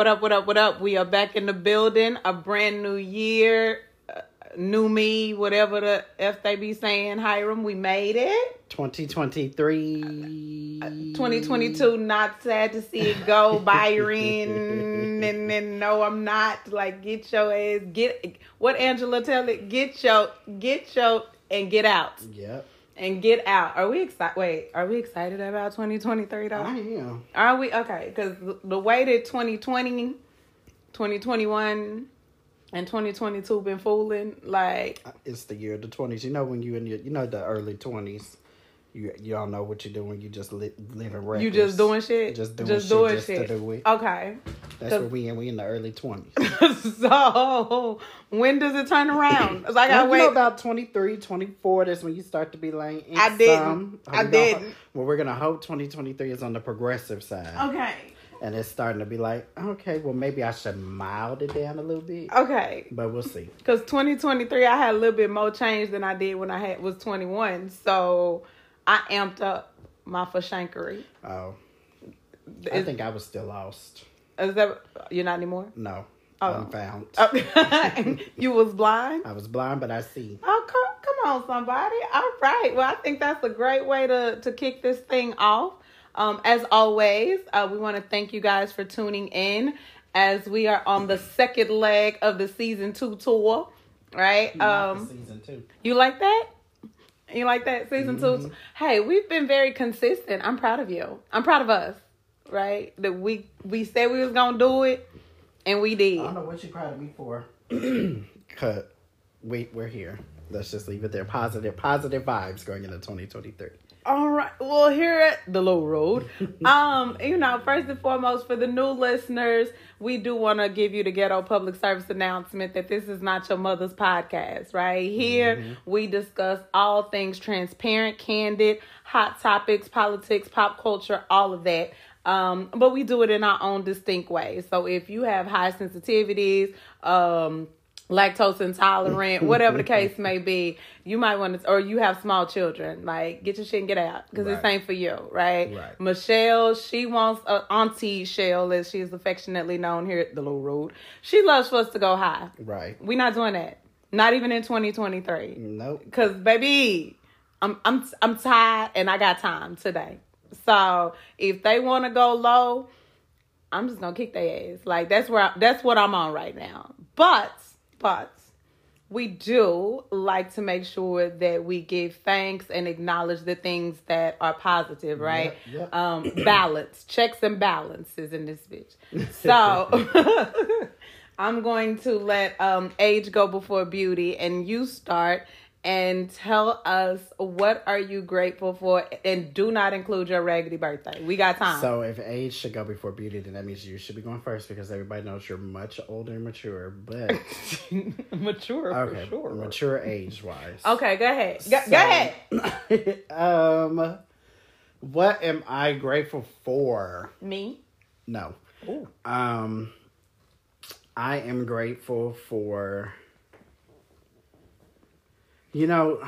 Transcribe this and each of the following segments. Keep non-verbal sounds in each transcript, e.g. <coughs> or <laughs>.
What up, what up, what up? We are back in the building. A brand new year. uh, New me, whatever the F they be saying, Hiram, we made it. 2023. 2022, not sad to see it go, <laughs> Byron. and then, no, I'm not. Like, get your ass, get, what Angela tell it? Get your, get your, and get out. Yep. And get out. Are we excited? Wait, are we excited about 2023 though? I am. Are we okay? Because the way that 2020, 2021, and 2022 been fooling, like uh, It's the year of the 20s. You know when you in your, you know the early 20s. You you all know what you're doing. You just li- living reckless. you just doing shit, Just doing just shit doing just shit. do. Okay, That's where we in. We in the early 20s. <laughs> so when does it turn around? It's like I wait. know about 23, 24, that's when you start to be like, I didn't. some. I gonna- didn't. Well, we're going to hope 2023 is on the progressive side. okay, And it's starting to be like, okay, well, maybe I should mild it down a little bit. okay. But we'll see. Because 2023, I had a little bit more change than I did when I had was 21. So I amped up my fashankery. Oh, I Is, think I was still lost. is that you're not anymore? No, Oh. unfound. Oh, <laughs> you was blind. I was blind, but I see. Oh, come, come on, somebody. All right. Well, I think that's a great way to, to kick this thing off. Um, as always, uh, we want to thank you guys for tuning in as we are on the second leg of the season two tour. Right? Um, season two. you like that? You like that season two? Mm-hmm. Hey, we've been very consistent. I'm proud of you. I'm proud of us. Right? That we we said we was gonna do it, and we did. I don't know what you're proud of me for. <clears throat> Cut. We we're here. Let's just leave it there. Positive, positive vibes going into 2023. All right. Well, here at the low road, <laughs> um, you know, first and foremost, for the new listeners, we do want to give you the ghetto public service announcement that this is not your mother's podcast. Right here, we discuss all things transparent, candid, hot topics, politics, pop culture, all of that. Um, but we do it in our own distinct way. So if you have high sensitivities, um, lactose intolerant, whatever the case <laughs> may be, you might want to, or you have small children, like get your shit and get out because this Right. ain't for you, right? Right. Michelle, she wants uh, Auntie Shell, as she is affectionately known here at the Little Road. She loves for us to go high. Right. We're not doing that. Not even in 2023. Nope. Cause baby, I'm I'm I'm tired and I got time today. So if they want to go low, I'm just gonna kick their ass. Like that's where I, that's what I'm on right now. But but we do like to make sure that we give thanks and acknowledge the things that are positive, right? Yep, yep. Um, <clears throat> balance, checks and balances in this bitch. <laughs> So <laughs> I'm going to let um, age go before beauty, and you start and tell us what are you grateful for, and do not include your raggedy birthday. We got time. So if age should go before beauty, then that means you should be going first because everybody knows you're much older and mature. But <laughs> mature okay, for sure. mature age wise. Okay, go ahead. Go, go ahead. <laughs> um, what am I grateful for? Me. No. Ooh. Um, I am grateful for, you know,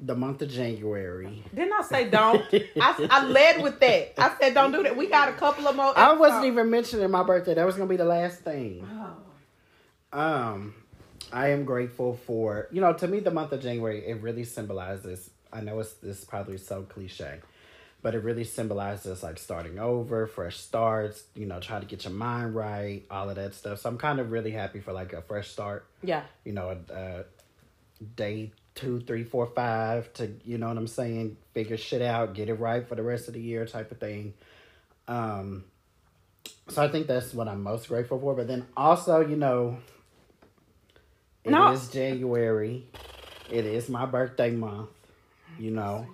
the month of January. Didn't I say don't? I, I <laughs> led with that. I said don't do that. We got a couple of more. I wasn't even mentioning my birthday. That was gonna be the last thing. Oh. Um, I am grateful for you know to me the month of January it really symbolizes. I know it's this is probably so cliche, but it really symbolizes like starting over, fresh starts. You know, try to get your mind right, all of that stuff. So I'm kind of really happy for like a fresh start. Yeah. You know, a, a day two, three, four, five to you know what I'm saying. Figure shit out, get it right for the rest of the year, type of thing. Um, so I think that's what I'm most grateful for. But then also, you know, it is No. January. It is my birthday month. You know,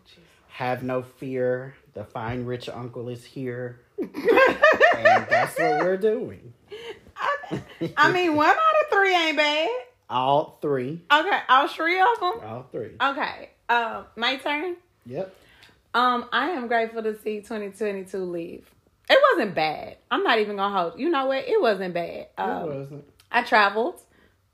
have no fear. The fine rich uncle is here. <laughs> and that's what we're doing. I mean, one out of three ain't bad. All three. Okay, all three of them. All three. Okay, um, my turn. Yep. Um, I am grateful to see 2022 leave. It wasn't bad. I'm not even gonna hold. You know what? It wasn't bad. Um, it wasn't. I traveled.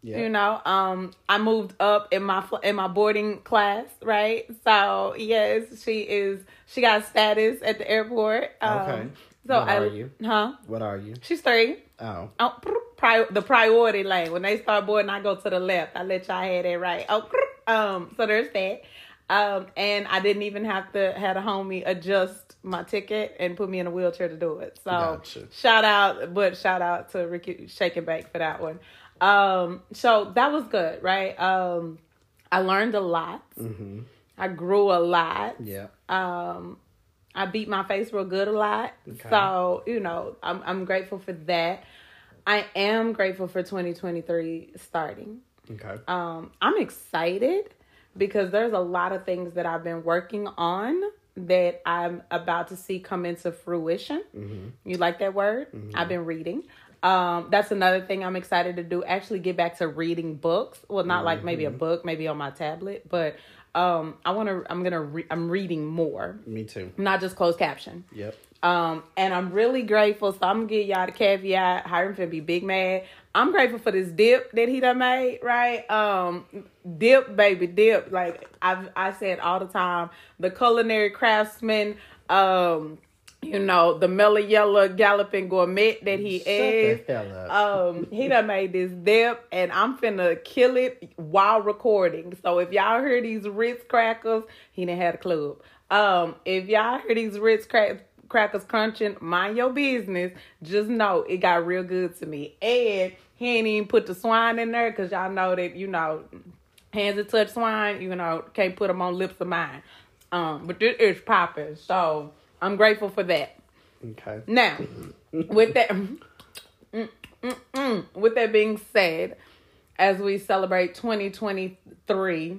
Yeah. You know, um, I moved up in my in my boarding class, right? So yes, she is. She got status at the airport. Um, Okay. So What I, are you? Huh? What are you? She's three. Oh, Oh, <laughs> pri- the priority lane. When they start boarding, I go to the left. I let y'all have that right. Oh, um. So there's that. Um, and I didn't even have to had a homie adjust my ticket and put me in a wheelchair to do it. So Gotcha. shout out, but shout out to Ricky Shake and Bake for that one. Um, so that was good, right? Um, I learned a lot. mm-hmm. I grew a lot. yeah. Um, I beat my face real good a lot. Okay. So, you know, I'm I'm grateful for that. I am grateful for 2023 starting. Okay. Um, I'm excited because there's a lot of things that I've been working on that I'm about to see come into fruition. Mm-hmm. You like that word? I've been reading. Um, that's another thing I'm excited to do. Actually, get back to reading books. Well, not like maybe a book, maybe on my tablet, but um, I want to. I'm gonna. Re- I'm reading more, Me too. not just closed caption. Yep. Um, and I'm really grateful. So I'm gonna give y'all the caveat. Hiram finna be big mad. I'm grateful for this dip that he done made, right? Um, dip, baby, dip. Like I've I said all the time, the culinary craftsman. Um, you know the mellow yellow galloping gourmet that he Shut is. the hell up. Um, he done made this dip, and I'm finna kill it while recording. So if y'all hear these Ritz crackers, he done had a club. Um, if y'all hear these Ritz crack- crackers crunching, mind your business. Just know it got real good to me, and he ain't even put the swine in there because y'all know that you know hands that touch swine, you know can't put them on lips of mine. Um, but this is popping, so I'm grateful for that. okay. Now, with that, mm, mm, mm, with that being said, as we celebrate 2023,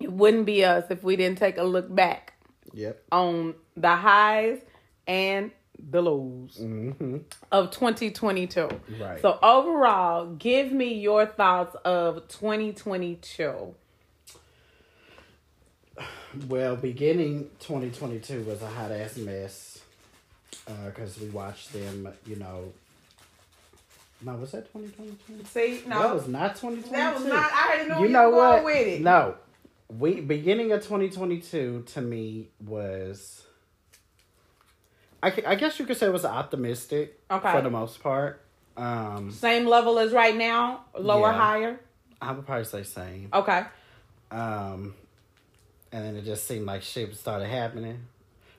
it wouldn't be us if we didn't take a look back Yep. on the highs and the lows Mm-hmm. of 2022. Right. So overall, give me your thoughts of 2022. Well, beginning 2022 was a hot ass mess because we watched them, you know. No, was that 2022? See, no, That was not 2022. that was not. I already knew you you, know were going what? with it. No, we beginning of 2022 to me was. I, I guess you could say it was optimistic Okay. for the most part. Um, Same level as right now, lower, Yeah. higher. I would probably say same. Okay. Um, and then it just seemed like shit started happening,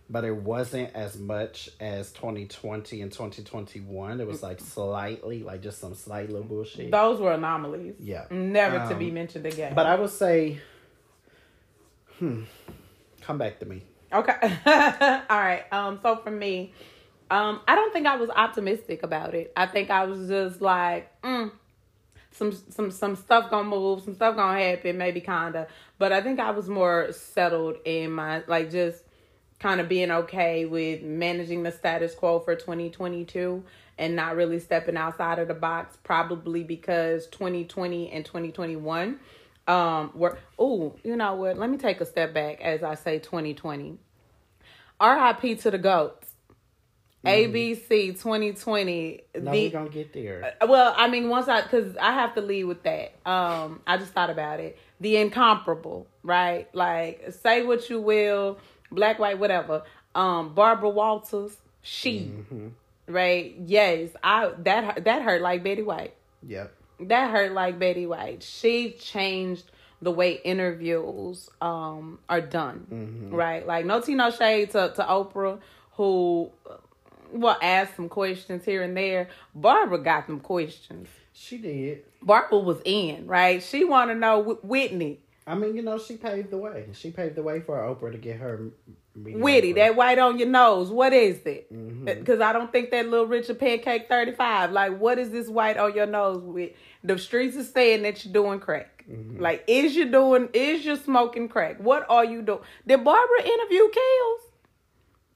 but it wasn't as much as 2020 and 2021. It was like slightly, like just some slight little bullshit. Those were anomalies. Yeah. Never to Um, be mentioned again. But I would say, hmm, come back to me. Okay. <laughs> All right. Um, so for me, um, I don't think I was optimistic about it. I think I was just like, mm, some some some stuff gonna move, some stuff gonna happen, maybe kinda. But I think I was more settled in my like just kind of being okay with managing the status quo for 2022 and not really stepping outside of the box probably because 2020 and 2021 um were oh you know what let me take a step back as i say 2020 rip to the goats abc 2020 No, the we're gonna get there. well, I mean, once I, cause I have to lead with that. Um, I just thought about it. The incomparable, right? Like, say what you will, black, white, whatever. Um, Barbara Walters, she, right? Yes, I that that hurt like Betty White. Yep. That hurt like Betty White. She changed the way interviews um are done, right? Like, no tea, no shade to to Oprah, who well ask some questions here and there. Barbara got them questions. She did. Barbara was in, right? She want to know Whitney, I mean, you know, she paved the way. She paved the way for Oprah to get her. Whitney, Oprah. that white on your nose. What is it? Mm-hmm. Because I don't think that little Richard Pancake thirty five. Like, what is this white on your nose with? The streets are saying that you're doing crack. Mm-hmm. Like, is you doing? Is you smoking crack? What are you doing? Did Barbara interview Kales?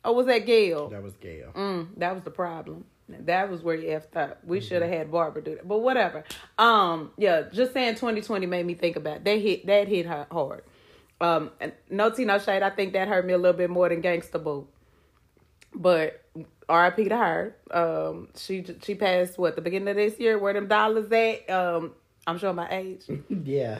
Or was that Gail? That was Gail. Mm, that was the problem. That was where you effed up. We Mm-hmm. should have had Barbara do that, but whatever. Um, yeah, just saying 2020 made me think about it. that hit that hit hard. Um, no tea, no shade. I think that hurt me a little bit more than Gangsta Boo. But R.I.P. to her. Um, she she passed what the beginning of this year. Where them dollars at? Um, I'm showing my age. <laughs> Yeah.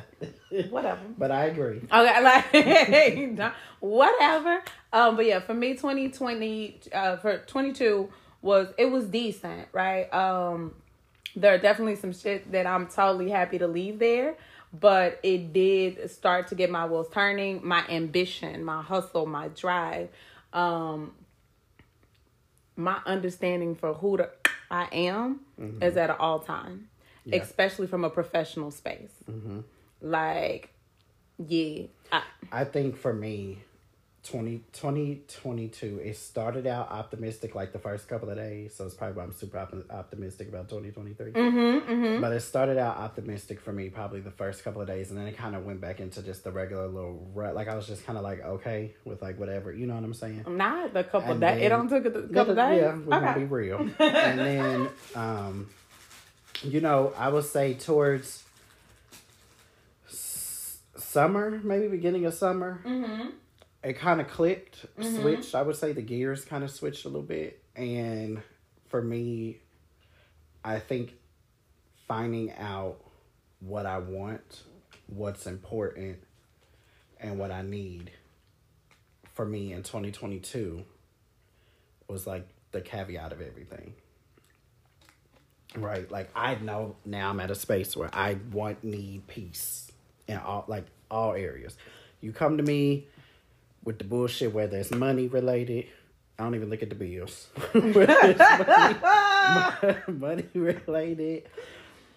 Whatever. but I agree. Okay, <laughs> like <laughs> whatever. Um, but yeah, for me, 2020, uh, for 22 was it was decent, right? Um there are definitely some shit that I'm totally happy to leave there, but it did start to get my wheels turning, my ambition, my hustle, my drive, um my understanding for who the I am mm-hmm. is at an all time, yeah. especially from a professional space. Mm-hmm. Like, yeah. I, I think for me, 20, 2022, it started out optimistic like the first couple of days. So it's probably why I'm super op- optimistic about 2023. Mm-hmm, mm-hmm. But it started out optimistic for me probably the first couple of days. And then it kind of went back into just the regular little rut. Like I was just kind of like, okay, with like whatever. You know what I'm saying? Not the couple and days. It don't took a couple yeah, days. Yeah, we're okay. going to be real. <laughs> and then, um, you know, I would say towards summer, maybe beginning of summer. Mm-hmm it kind of clicked, mm-hmm. switched. I would say the gears kind of switched a little bit. And for me, I think finding out what I want, what's important, and what I need for me in 2022 was like the caveat of everything. Right? Like I know now I'm at a space where I want need peace in all like all areas. You come to me, with the bullshit, whether it's money related. I don't even look at the bills. <laughs> <laughs> money, <laughs> money, related.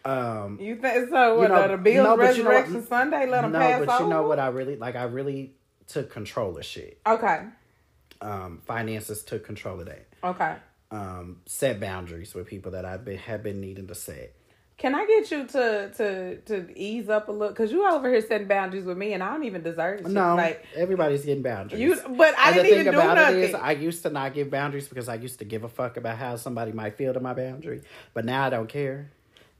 Um, you think so? What you know, the bills no, resurrection you know, Sunday? Let them no, pass but over? you know what I really like. I really took control of shit. Okay. Um, finances took control of that. Okay. Um, set boundaries with people that I've been have been needing to set. Can I get you to to to ease up a little? Cause you over here setting boundaries with me, and I don't even deserve it. No, like everybody's getting boundaries. You, but I and didn't even do nothing. Is, I used to not give boundaries because I used to give a fuck about how somebody might feel to my boundary, but now I don't care.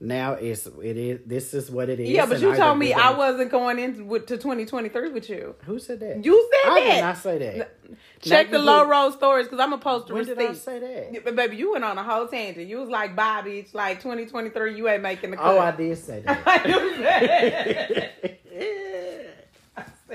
Now it's it is this is what it is. Yeah, but you told me I wasn't going into with, to twenty twenty three with you. Who said that? You said I that. I did not say that. Check the low road stories because I'm gonna post the when receipt. did I say that? But baby, you went on a whole tangent. You was like, "Bobby, it's like 2023. You ain't making the oh, cut." Oh, I did say <laughs> that. Said, <laughs> <laughs>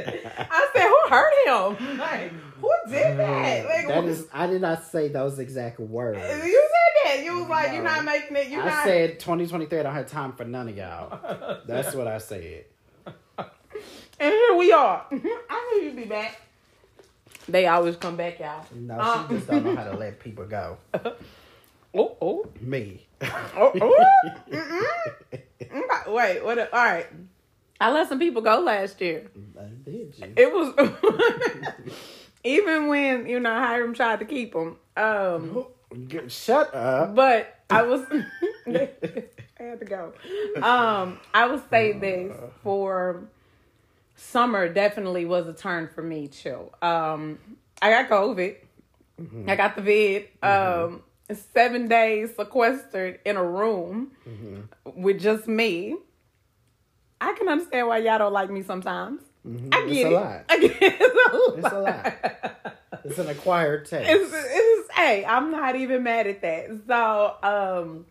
<laughs> I said, who hurt him? Like, who did that? Like, that is, I did not say those exact words. You said that. You was like, no. you're not making it. You. I not... said 2023. I don't have time for none of y'all. That's what I said. <laughs> And here we are. <laughs> I knew you'd be back. They always come back, y'all. No, uh, she just don't know how to let people go. oh, oh. Me. oh, oh. Wait, what? A, all right. I let some people go last year. Did you? It was <laughs> even when you know Hiram tried to keep them. Um, Shut up. But I was. <laughs> I had to go. Um, I would say this for summer definitely was a turn for me too. Um, I got COVID. Mm-hmm. I got the vid. Mm-hmm. Um, seven days sequestered in a room mm-hmm. with just me. I can understand why y'all don't like me sometimes. Mm-hmm. I get it's it. <laughs> I get it. It's a lot. It's a lot. It's an acquired taste. It's, it's, hey, I'm not even mad at that. So, um,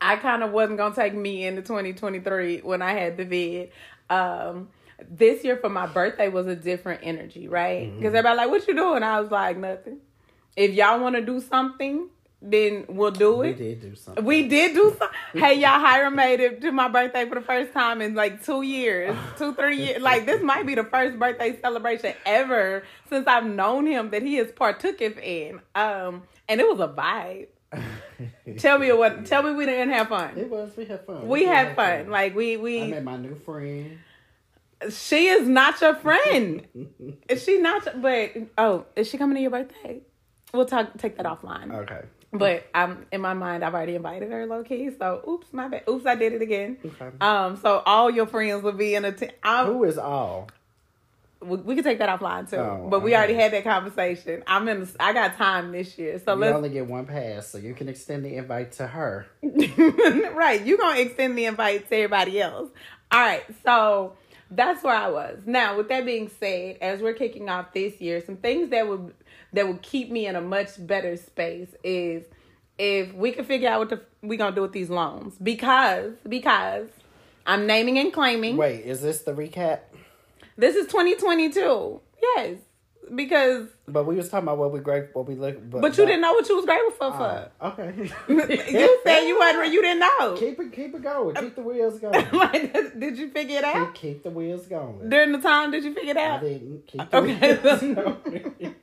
I kind of wasn't gonna take me into 2023 when I had the vid. Um, this year for my birthday was a different energy, right? Because mm-hmm. everybody like, "What you doing?" I was like, "Nothing." If y'all want to do something, then we'll do it. We did do something. We did do something. <laughs> hey, y'all, Hiram made it to my birthday for the first time in like two years, two, three years. Like this might be the first birthday celebration ever since I've known him that he is partooketh in. Um, and it was a vibe. <laughs> tell me what. Tell me we didn't have fun. It was. We had fun. We, we had, fun. fun. Like we we. I met my new friend. She is not your friend. <laughs> is she not? But oh, is she coming to your birthday? We'll talk. Take that offline. Okay. But I'm in my mind. I've already invited her, low key. So, oops, my bad. Oops, I did it again. Okay. Um. So all your friends will be in a. T- Who is all? We, we can take that offline too. Oh, but we okay. already had that conversation. I'm in. I got time this year, so you let's only get one pass, so you can extend the invite to her. <laughs> right. You are gonna extend the invite to everybody else. All right. So that's where I was. Now, with that being said, as we're kicking off this year, some things that would that would keep me in a much better space is if we can figure out what the, we gonna do with these loans because because I'm naming and claiming. Wait, is this the recap? This is 2022. Yes. because But we was talking about what we great, what we look. But, but you didn't know what you was grateful for. Uh, okay. <laughs> <laughs> you said you wasn't. You didn't know. keep it, keep it going. Keep the wheels <laughs> going. like, did you figure it out keep, keep the wheels going. during the time? Did you figure it out? I didn't keep the Okay.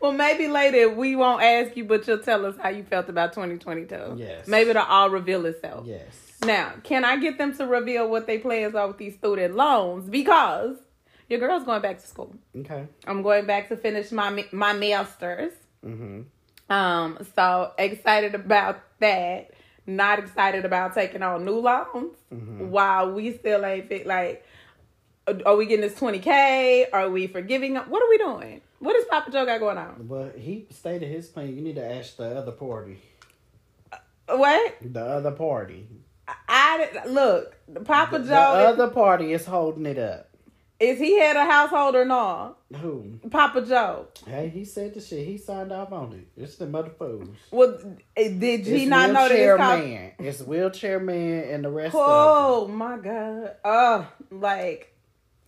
Well, maybe later we won't ask you, but you'll tell us how you felt about 2022. Yes. Maybe it'll all reveal itself. yes. Now, can I get them to reveal what they plans are with these student loans? Because your girl's going back to school. Okay. I'm going back to finish my my masters. Mm-hmm. Um, so excited about that. Not excited about taking on new loans Mm-hmm. while we still ain't fit. Like, are we getting this twenty k? Are we forgiving? What are we doing? What does Papa Joe got going on? Well, he stated his plan. You need to ask the other party. Uh, what? The other party. I look. Papa The Joe The other party is holding it up. is, he head of household or no? Who? Papa Joe. Hey, he said the shit. He signed off on it. It's the mother fools. Well, eh, did he It's not know that it's called? man. It's wheelchair man and the rest Oh my god! Oh, like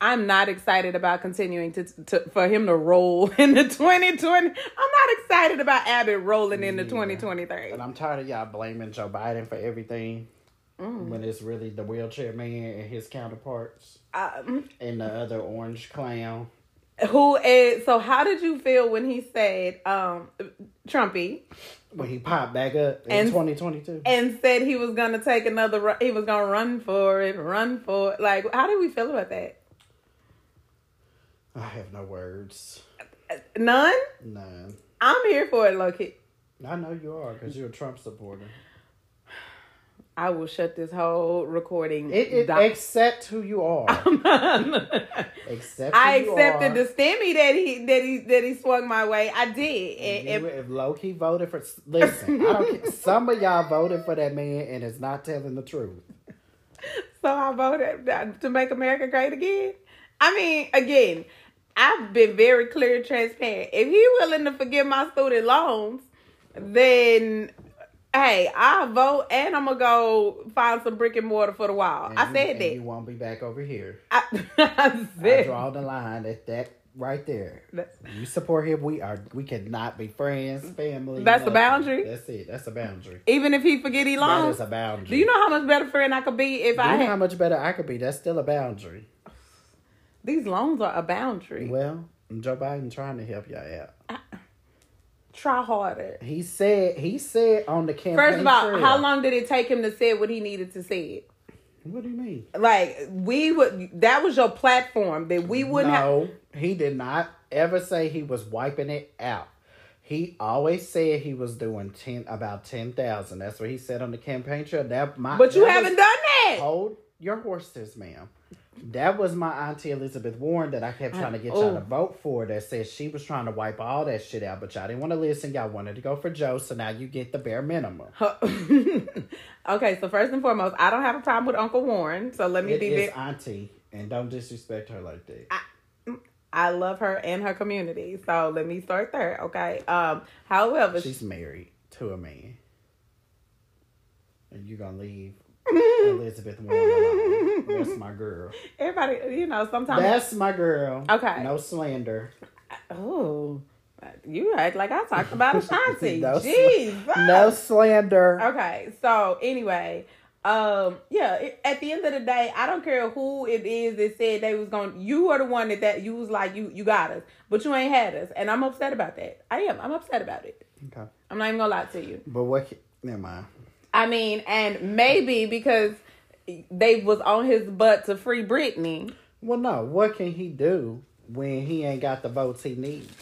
I'm not excited about continuing to, to for him to roll <laughs> into 2020. I'm not excited about Abbott rolling into Yeah. 2023. And I'm tired of y'all blaming Joe Biden for everything Mm. when it's really the wheelchair man and his counterparts Um, and the other orange clown. who is so? How did you feel when he said, um, Trumpy, When he popped back up in And- 2022. and said he was gonna take another? He was gonna run for it, run for it. Like, how did we feel about that? I have no words. None. None. I'm here for it, Loki. I know you are because you're a Trump supporter. I will shut this whole recording. It, it, accept who you are. <laughs> Accept. I you accepted the stimmy that he that he that he swung my way. I did. And, You, and- if low key voted for, listen, I don't care. <laughs> Some of y'all voted for that man and is not telling the truth. so I voted uh, to make America great again. I mean, again, I've been very clear and transparent. If he willing to forgive my student loans, then hey, I'll vote and I'm gonna go find some brick and mortar for the wall. And I you- said and that. You won't be back over here. I, <laughs> I I draw the line at that right there. You support him. We are. We cannot be friends, family. That's a nothing. boundary? That's it. That's a boundary. even if he forget he That loans. is a boundary. Do you know how much better friend I could be if Do I you know had how much better I could be? That's still a boundary. These loans are a boundary. Well, Joe Biden trying to help y'all out. Try harder. He said. He said on the campaign. First of all, trail- how long did it take him to say what he needed to say? What do you mean? Like we would, that was your platform that we wouldn't have. no, he did not ever say he was wiping it out. He always said he was doing ten about ten thousand. That's what he said on the campaign trail. That my But you haven't was- done that. Hold your horses, ma'am. That was my auntie Elizabeth Warren that I kept trying to get y'all Oh. to vote for. That said she was trying to wipe all that shit out, but y'all didn't want to listen. Y'all wanted to go for Joe, so now you get the bare minimum. <laughs> okay, so first and foremost, I don't have a problem with Uncle Warren. So let me It be is very. auntie, and don't disrespect her like that. I love her and her community. So let me start there. Okay. Um. However, She's married to a man. And you gonna leave Elizabeth Warren. That's my girl. everybody, you know, sometimes. That's my girl. Okay. No slander. oh, you act like I talked about <laughs> Ashanti. No sl- Jeez. No slander. Okay, so anyway, um, yeah. It, at the end of the day, I don't care who it is that said they was going. to You are the one that that you was like you you got us, but you ain't had us, and I'm upset about that. I am. I'm upset about it. Okay. I'm not even gonna lie to you. But what? Never mind. I mean, and maybe because they was on his butt to free Britney. Well, no. What can he do when he ain't got the votes he needs?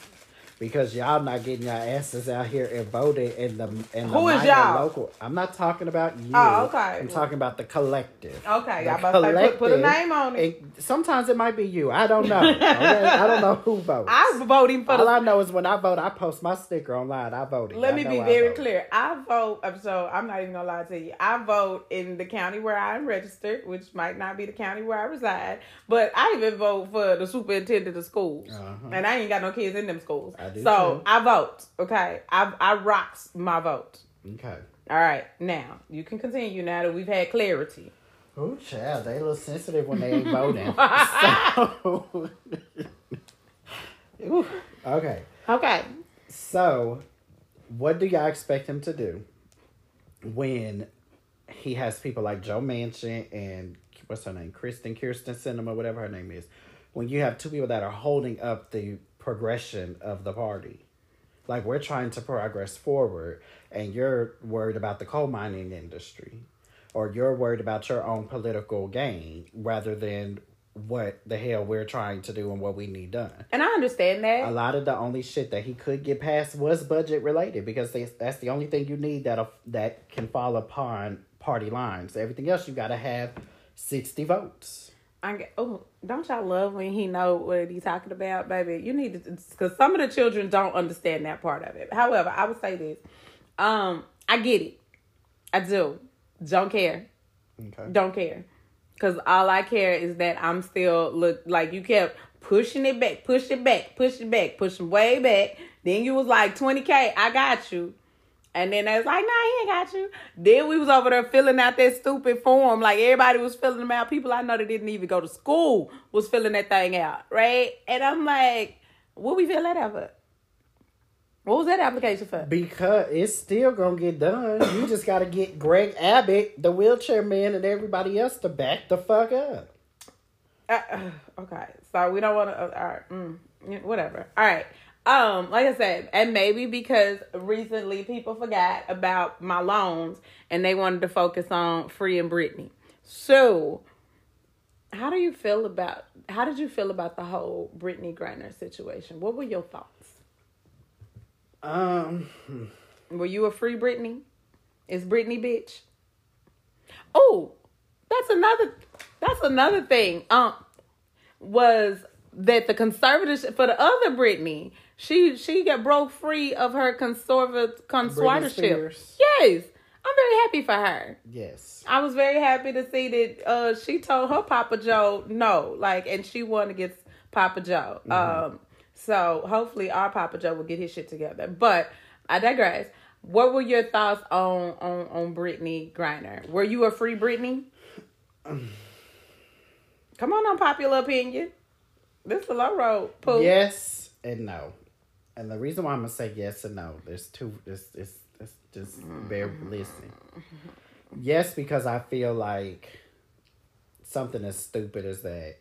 Because y'all not getting your asses out here and voting in the in the Who is y'all? local. I'm not talking about you. Oh, okay. I'm talking about the collective. Okay, The y'all about to say, put, put a name on it. it- Sometimes it might be you. I don't know. <laughs> Okay? I don't know who votes. I'm voting for All the I know is when I vote, I post my sticker online. I voted. Let me be I very vote. clear. I vote, so I'm not even gonna lie to you. I vote in the county where I'm registered, which might not be the county where I reside, but I even vote for the superintendent of schools, Uh-huh. and I ain't got no kids in them schools. I do so too. I vote. Okay, I I rocks my vote. Okay. All right, now you can continue. Now that we've had clarity. Oh, child, they a little sensitive when they ain't <laughs> voting. so, Ooh, okay. Okay. So, what do y'all expect him to do when he has people like Joe Manchin and what's her name, Kristen Kyrsten Sinema, whatever her name is? When you have two people that are holding up the progression of the party, like we're trying to progress forward, and you're worried about the coal mining industry, or you're worried about your own political gain rather than what the hell we're trying to do and what we need done And I understand that. a lot of the only shit that he could get past was budget related because they, that's the only thing you need that that can fall upon party lines. Everything else you got to have sixty votes. I get, oh, don't y'all love when he know what he talking about, baby? You need to, because some of the children don't understand that part of it. However, I would say this, um, I get it, I do, don't care, Okay. don't care, because all I care is that I'm still look like you kept pushing it back, push it back, push it back, pushing way back. Then you was like twenty k, I got you. And then they was like, nah, he ain't got you. Then we was over there filling out that stupid form. Like everybody was filling them out. People I know that didn't even go to school was filling that thing out, right? And I'm like, what we fill that out for? What was that application for? Because it's still gonna get done. You just got to get Greg Abbott, the wheelchair man, and everybody else to back the fuck up. Uh, <sighs> okay, so we don't want to. Uh, all right, mm, whatever. All right. Um, like I said, and maybe because recently people forgot about my loans and they wanted to focus on Free and Britney. So, how do you feel about? How did you feel about the whole Brittney Griner situation? What were your thoughts? Um, Were you a free Britney? Is Britney bitch? Oh, that's another. That's another thing. Um, was that the conservatives for the other Britney? She she got broke free of her conservative conservatorship. Yes, I'm very happy for her. yes. I was very happy to see that uh, she told her Papa Joe no, like, and she won against Papa Joe. Um, so hopefully our Papa Joe will get his shit together. But I digress. What were your thoughts on on on Brittney Griner? Were you a free Brittany? <sighs> Come on, unpopular opinion. This is a low road. Pooh. Yes and no. And the reason why I'm gonna say yes and no, there's two. It's it's, it's just bear listening. Yes, because I feel like something as stupid as that.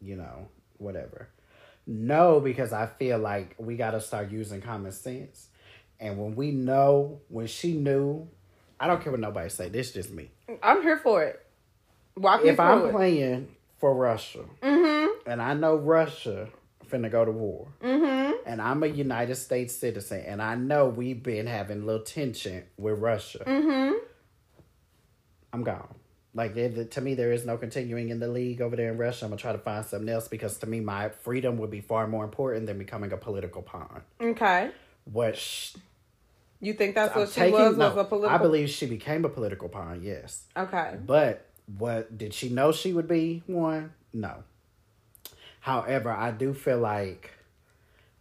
You know, whatever. No, because I feel like we gotta start using common sense. And when we know, when she knew, I don't care what nobody say. This is just me. I'm here for it. Walk If I'm it. playing for Russia, mm-hmm. and I know Russia finna go to war, Mm-hmm. and I'm a United States citizen, and I know we've been having a little tension with Russia, Mm-hmm. I'm gone. Like there, to me, there is no continuing in the league over there in Russia. I'm gonna try to find something else because to me, my freedom would be far more important than becoming a political pawn. Okay. What sh- You think that's I'm what she taking? was? no, was a political. I believe she became a political pawn. Yes, Okay. but what did she know she would be one? No. However, I do feel like,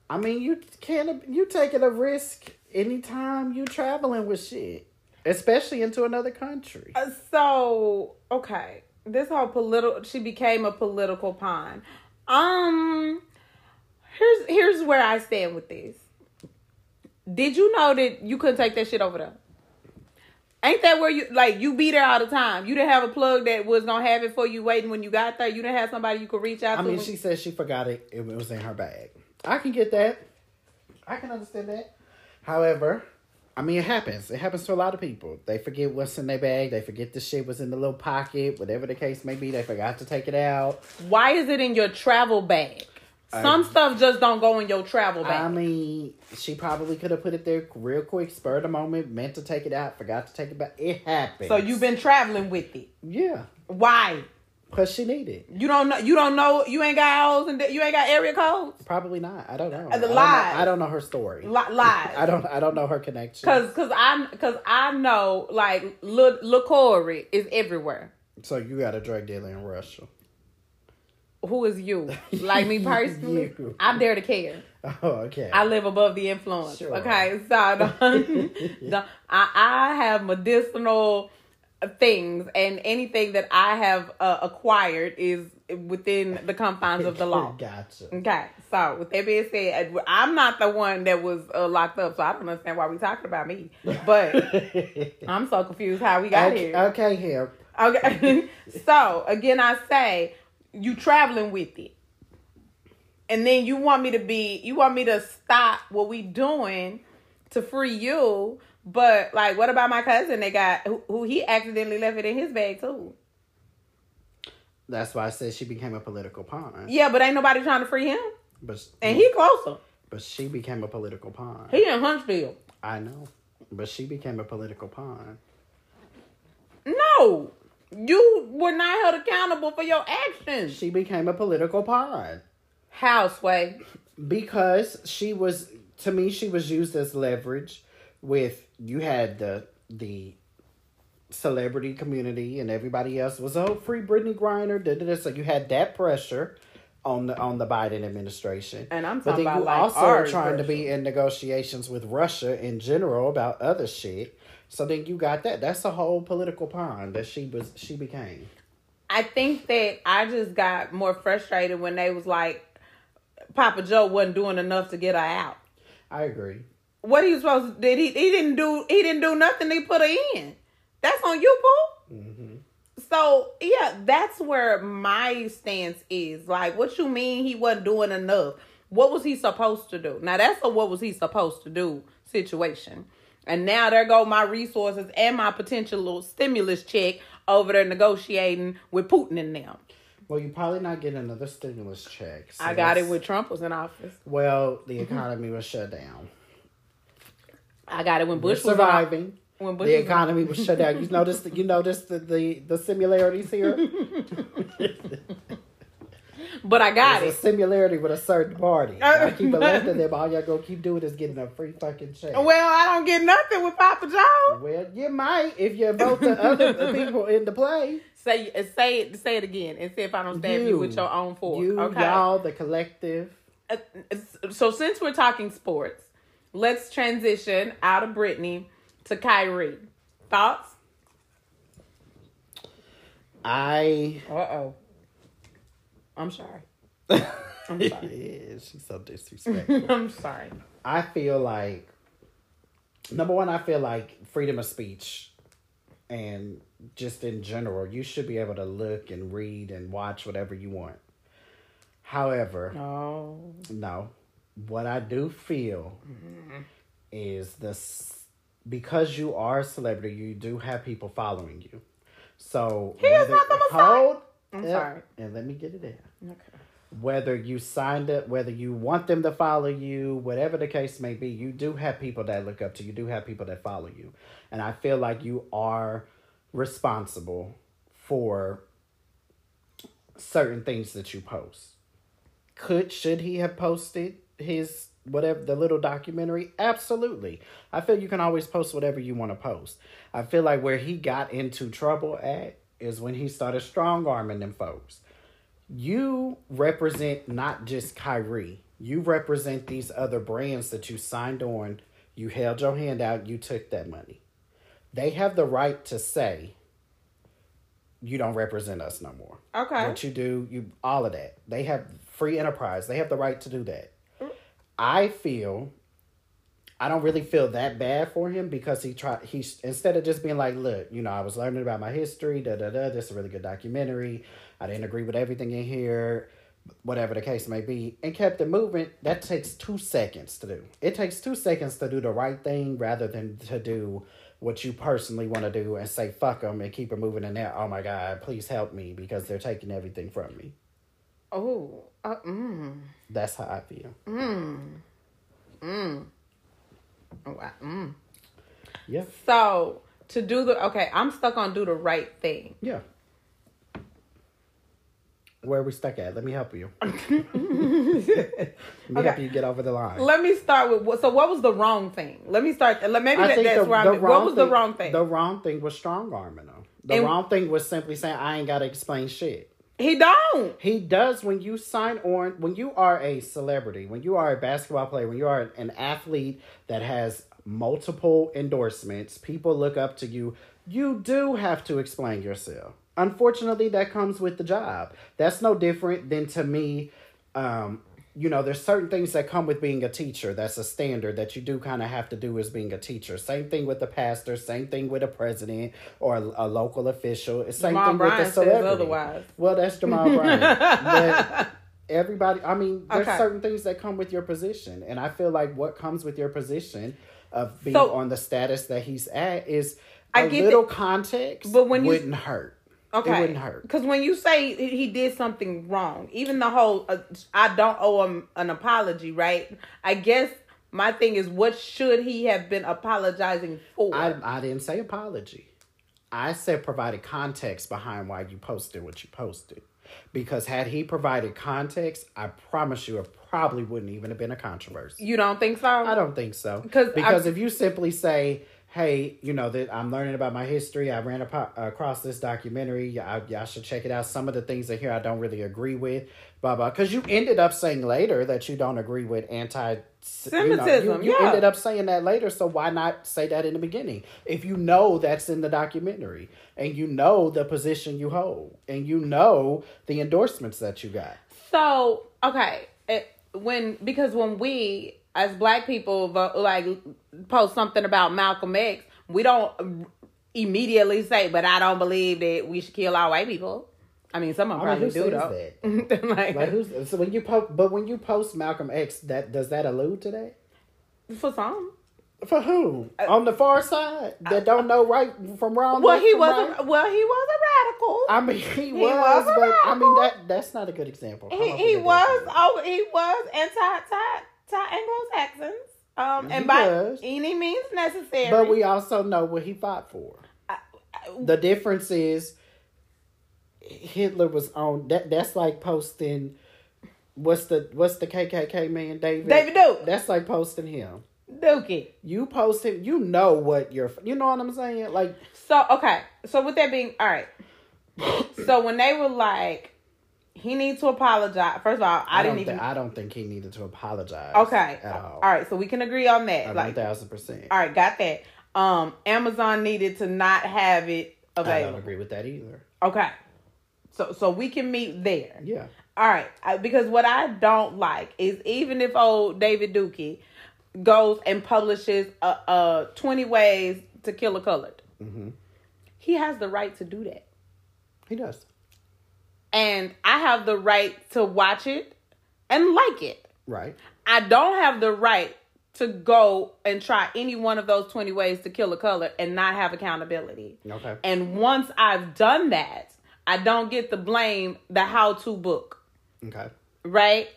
I mean, you can't you taking a risk anytime you traveling with shit, especially into another country. Uh, so okay, this whole political. She became a political pawn. Um, here's here's where I stand with this. Did you know that you couldn't take that shit over there? Ain't that where you like you be there all the time? You didn't have a plug that was gonna have it for you waiting when you got there. You didn't have somebody you could reach out I to. I mean, when- she said she forgot it. It was in her bag. I can get that. I can understand that. However, I mean, it happens. It happens to a lot of people. They forget what's in their bag. They forget the shit was in the little pocket. Whatever the case may be, they forgot to take it out. Why is it in your travel bag? Some stuff just don't go in your travel bag. I mean, she probably could have put it there real quick, spur of the moment, meant to take it out, forgot to take it back. It happens. so you've been traveling with it. yeah, Why? because she needed. You don't know. You don't know. You ain't got hours and you ain't got area codes. Probably not. I don't know. The I don't know- lies. I don't know her story. Li- lies. <laughs> I don't. I don't know her connection. Cause, cause I, cause I know like Lil, Lil is everywhere. So you got a drug dealer in Russia. Who is you? <laughs> Like me personally, I'm there to care. Oh, okay. I live above the influence. Sure. Okay, so <laughs> don't, I, I have medicinal things, and anything that I have uh, acquired is within the confines of the law. <laughs> gotcha. Okay, so with that being said, I'm not the one that was uh, locked up, so I don't understand why we talking about me. But I'm so confused how we got okay, here. okay, here. Okay. so again, I say you traveling with it, and then you want me to be, you want me to stop what we doing to free you. But like, what about my cousin? They got who, who he accidentally left it in his bag too. That's why I said she became a political pawn. Yeah, but ain't nobody trying to free him, But and mm. he closer. but she became a political pawn. He in Huntsville. I know. But she became a political pawn. No, you were not held accountable for your actions. She became a political pawn. Houseway. because she was to me she was used as leverage with you had the the celebrity community and everybody else was oh free Brittney Griner da, da, da. so you had that pressure on the on the Biden administration And I'm but then about you like also trying to be in negotiations with Russia in general about other shit so then you got that that's a whole political pond that she was she became I think that I just got more frustrated when they was like, Papa Joe wasn't doing enough to get her out. I agree What he was supposed to did he he didn't do he didn't do nothing to put her in. That's on you, boo. hmm So yeah, that's where my stance is. Like, what you mean he wasn't doing enough? What was he supposed to do? Now that's a what was he supposed to do situation. And now there go my resources and my potential little stimulus check over there negotiating with Putin and them. well you probably not getting another stimulus check I got it when Trump was in office. Well, the mm-hmm. economy was shut down. I got it when We're Bush was surviving. In, when Bush The was economy was shut down. You notice the, you notice the, the, the similarities here? <laughs> but I got There's it. a similarity with a certain party. I keep electing <laughs> them. All y'all gonna keep doing is getting a free fucking check. Well, I don't get nothing with Papa Joe. Well, you might if you vote the other <laughs> people into play. Say say it say it again and see if I don't stab you, with your own fork. You, okay. y'all, the collective. Uh, so since we're talking sports, let's transition out of Brittany to Kyrie. Thoughts? I. Uh oh. I'm sorry. <laughs> I'm sorry. yeah, she's so disrespectful. <laughs> I'm sorry. I feel like number one, I feel like freedom of speech and just in general, you should be able to look and read and watch whatever you want. However, Oh. no, what I do feel mm-hmm. is this because you are a celebrity, you do have people following you. So He is not the Messiah. hold, I'm sorry. and let me get it in Okay. whether you signed it, whether you want them to follow you, whatever the case may be, you do have people that look up to you. You do have people that follow you. And I feel like you are responsible for certain things that you post. Could should he have posted his whatever the little documentary? Absolutely. I feel you can always post whatever you want to post. I feel like where he got into trouble at is when he started strong arming them folks you represent not just Kyrie. You represent these other brands that you signed on. You held your hand out. You took that money. They have the right to say, you don't represent us no more. Okay. What you do, you all of that. They have free enterprise. They have the right to do that. Mm. I feel I don't really feel that bad for him because he tried he's instead of just being like, look, you know, I was learning about my history, da da da, this is a really good documentary. I didn't agree with everything in here, whatever the case may be, and kept it moving, that takes two seconds to do. It takes two seconds to do the right thing rather than to do what you personally want to do and say fuck them and keep it moving in there. Oh my God, please help me because they're taking everything from me. Oh. Uh, mm. That's how I feel. Mm. Mm. Oh, wow. Mm. Yeah. So to do the okay, I'm stuck on do the right thing. Yeah. Where are we stuck at? Let me help you. <laughs> Let me help you get over the line. Let me start with what. So what was the wrong thing? Let me start. let- Maybe I that, that's the, where the I'm. What was the wrong thing? The wrong thing was strong arming though. The And- wrong thing was simply saying I ain't gotta explain shit. He don't. He does when you sign on when you are a celebrity, when you are a basketball player, when you are an athlete that has multiple endorsements, people look up to you. you do have to explain yourself. Unfortunately, that comes with the job. That's no different than to me. Um, you know, there's certain things that come with being a teacher. That's a standard that you do kind of have to do as being a teacher. Same thing with the pastor. Same thing with a president or a, a local official. Same Jamal thing Bryant with the celebrity. otherwise. Well, that's Jamal Bryant. <laughs> but everybody, I mean, there's Okay. certain things that come with your position, and I feel like what comes with your position of being So- on the status that he's at is I a get little that- context, but when you- wouldn't hurt. Okay. It wouldn't hurt. Because when you say he did something wrong, even the whole uh, I don't owe him an apology, right? I guess my thing is, what should he have been apologizing for? I, I didn't say apology. I said provided context behind why you posted what you posted. Because had he provided context, I promise you, it probably wouldn't even have been a controversy. you don't think so? I don't think so. because if you simply say, "Hey, you know that I'm learning about my history. I ran apo- across this documentary. I, y'all should check it out. Some of the things in here I don't really agree with." Blah blah. Because you ended up saying later that you don't agree with anti. Semitism, You, you yeah. ended up saying that later, so why not say that in the beginning? If you know that's in the documentary, and you know the position you hold, and you know the endorsements that you got. So okay, it, when because when we as black people like post something about Malcolm X, we don't immediately say, "But I don't believe that we should kill all white people." I mean, some of them I mean, probably do though. <laughs> like, Like who's so when you post, but when you post Malcolm X, that does that allude to that? for some. For who? Uh, On the far side that don't know right from wrong. Well, he was right? a, well, he was a radical. I mean, he, He was, was a but I mean that that's not a good example. He he was oh he was anti Anglo Saxons. Um, and by any means necessary. But we also know what he fought for. The difference is Hitler was on that. That's like posting. What's the what's the KKK man David? David Duke. That's like posting him. Dookie. You post him. You know what you're. You know what I'm saying? Like So okay, so with that being all right, <coughs> so when they were like, he needs to apologize. First of all, I, I, didn't even. I don't think he needed to apologize. okay, At all all. right, so we can agree on that. Like, thousand percent. all right, got that. Um, Amazon needed to not have it available. I don't agree with that either. Okay, so so we can meet there. Yeah. All right, I, because what I don't like is even if old David Dookie goes and publishes a, a twenty ways to kill a colored, Mm-hmm. he has the right to do that. He does. And I have the right to watch it and like it. Right. I don't have the right to go and try any one of those 20 ways to kill a color and not have accountability. Okay. And once I've done that, I don't get to blame the how to book, Okay. right?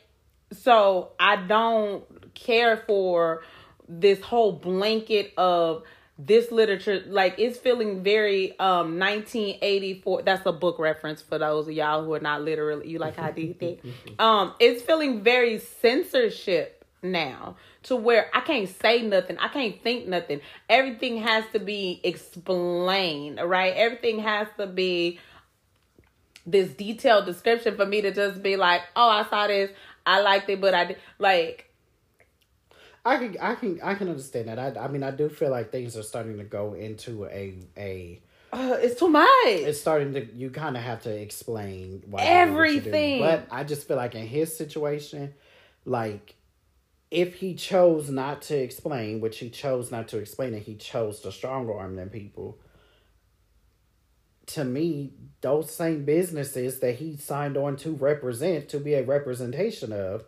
So I don't care for this whole blanket of this literature like it's feeling very um 1984 that's a book reference for those of y'all who are not literally you like I did that. <laughs> Um it's feeling very censorship now to where I can't say nothing I can't think nothing. Everything has to be explained right? Everything has to be this detailed description for me to just be like oh I saw this. I liked it but I did like I can I can I can understand that. I I mean I do feel like things are starting to go into a a uh, it's too much it's starting to you kind of have to explain why you do what you do. Everything. But I just feel like in his situation, like if he chose not to explain, which he chose not to explain, and he chose to strong arm them people. To me, those same businesses that he signed on to represent, to be a representation of,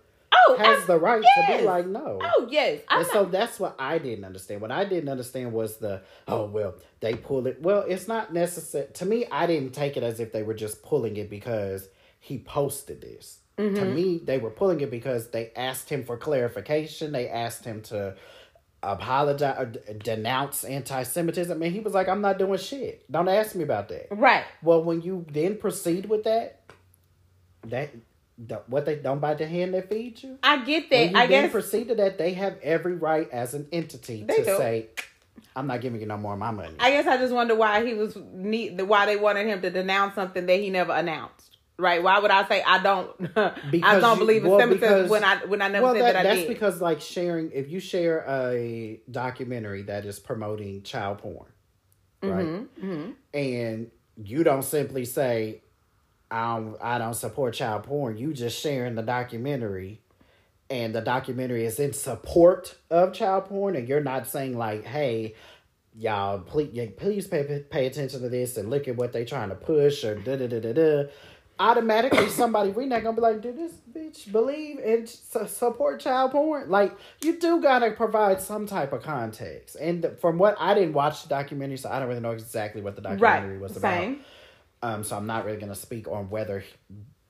oh has I- the right to be like, no. oh yes I'm And not- so that's what I didn't understand. What I didn't understand was the oh well they pull it. Well, it's not necessary to me. I didn't take it as if they were just pulling it because he posted this. To Mm-hmm. me, they were pulling it because they asked him for clarification. They asked him to apologize or d- denounce anti-Semitism, and he was like, "I'm not doing shit. Don't ask me about that." right Well, when you then proceed with that, that. The- What they don't bite the hand that feeds you. I get that I guess proceed to that, they have every right as an entity to do. say, "I'm not giving you no more of my money." I guess I just wonder why he was need why they wanted him to denounce something that he never announced. Right? Why would I say I don't? <laughs> I don't you- believe in well, Semitism when I when I never well, said that, that, I that's did. That's because like sharing. If you share a documentary that is promoting child porn, right? Mm-hmm. And you don't simply say, "I don't, I don't support child porn." You just sharing the documentary, and the documentary is in support of child porn, and you're not saying like, "Hey." Y'all, please, please pay pay attention to this and look at what they're trying to push or da da da da da. Automatically, <coughs> somebody reading not gonna be like, "Did this bitch believe and support child porn?" Like, you do gotta provide some type of context. And from what I didn't watch the documentary, so I don't really know exactly what the documentary Right. was about. Same. Um, so I'm not really gonna speak on whether,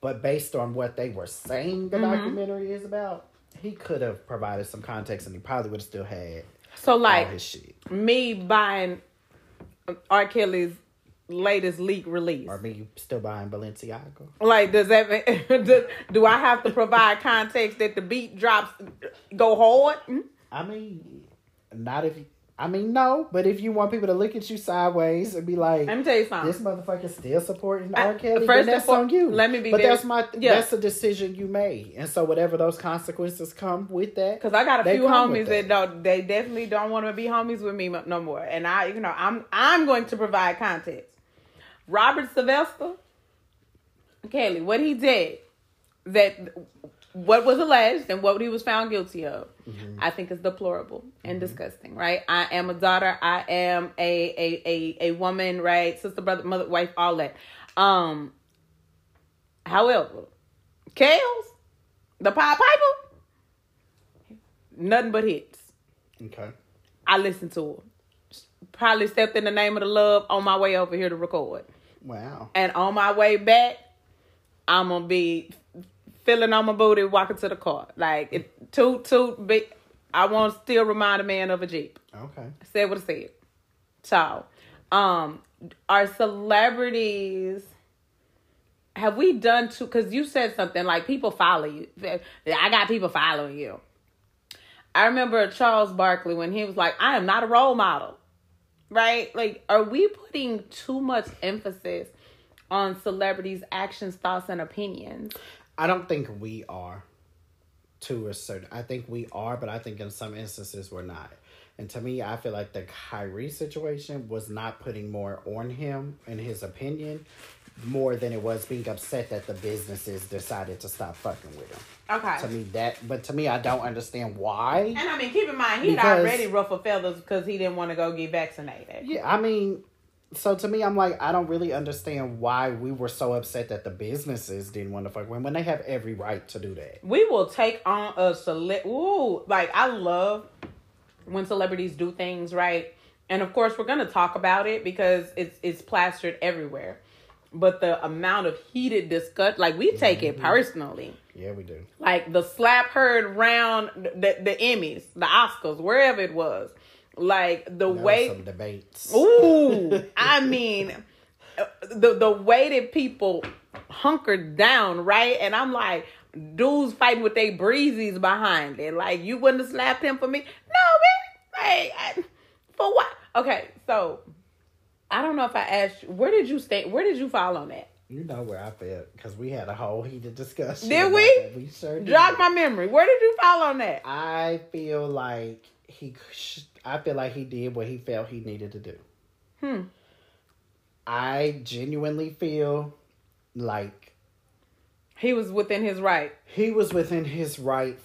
but based on what they were saying, Mm-hmm. the documentary is about, he could have provided some context, and he probably would have still had So all like his shit, me buying R. Kelly's latest leak release. or me still buying Balenciaga. Like, does that make, <laughs> do, do I have to provide context that the beat drops go hard? Hmm? I mean, not if you, I mean no, but if you want people to look at you sideways and be like, Let me tell you something. this motherfucker still supporting I- R. Kelly, first that's on you. let me be but very- that's my yeah. that's a decision you made, and so whatever those consequences come with that, Cause I got a few homies with that. don't. They definitely don't want to be homies with me no more. And I, you know, I'm I'm going to provide context. Robert Sylvester, Kelly, what he did, that what was alleged and what he was found guilty of, I think is deplorable and disgusting. Right? I am a daughter. I am a a a a woman. Right? Sister, brother, mother, wife, all that. Um. However, Kells, the Pied Piper, nothing but hits. okay, I listened to him. Probably stepped in the name of the love on my way over here to record. wow, And on my way back, I'm gonna be feeling on my booty walking to the car. Like it toot toot big I want to still remind a man of a Jeep. okay. Said what I said. So, um, are celebrities have we done too because you said something like people follow you. I got people following you. I remember Charles Barkley when he was like, I am not a role model. Right? Like, are we putting too much emphasis on celebrities' actions, thoughts, and opinions? I don't think we are to a certain. I think we are, but I think in some instances we're not. And to me, I feel like the Kyrie situation was not putting more on him in his opinion, more than it was being upset that the businesses decided to stop fucking with him. Okay. To me, that. But to me, I don't understand why. And I mean, keep in mind, he'd Because- already ruffled feathers because he didn't want to go get vaccinated. Yeah, I mean, so to me, I'm like, I don't really understand why we were so upset that the businesses didn't want to fuck him when they have every right to do that. We will take on a cele. Ooh, like I love when celebrities do things right, and of course we're gonna talk about it because it's it's plastered everywhere. But the amount of heated discuss, like we take it mm-hmm. personally. Yeah, we do. like the slap heard round the the Emmys, the Oscars, wherever it was. Like the There way some debates. Ooh, <laughs> I mean, the the way that people hunkered down, right? And I'm like, dudes fighting with they breezies behind it. Like, you wouldn't have slapped him for me? No, man. Hey, I, for what? Okay, so I don't know if I asked you, where did you stay? Where did you fall on that? You know where I felt because we had a whole heated discussion. Did we? that. We sure did. Jog my memory. Where did you fall on that? I feel like he. I feel like he did what he felt he needed to do. Hmm. I genuinely feel like He was within his right. he was within his right,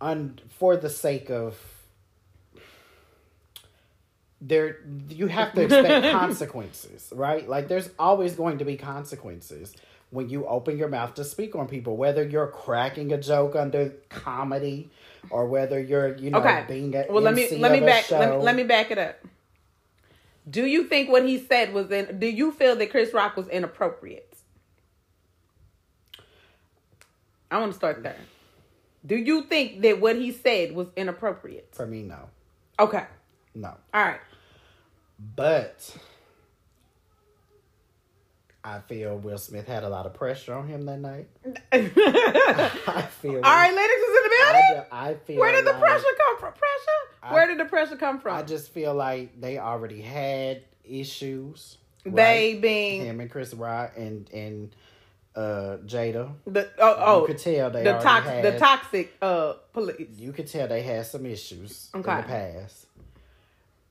un, for the sake of. There, you have to expect <laughs> consequences, right? Like, there's always going to be consequences when you open your mouth to speak on people, whether you're cracking a joke under comedy or whether you're, you know, Okay. being a Well, let me let me back let me, let me back it up. Do you think what he said was in? Do you feel that Chris Rock was inappropriate? I want to start there. Do you think that what he said was inappropriate? For me, no, Okay, no. all right. But I feel Will Smith had a lot of pressure on him that night. <laughs> I feel. right, ladies, is in the I, building. ju- I feel. Where did the like- pressure come from? Pressure? Where did the pressure come from? I just feel like they already had issues. they right? being him and Chris Rock and and uh Jada. the oh oh you could tell they the toxic the toxic uh police. You could tell they had some issues in Okay. the past.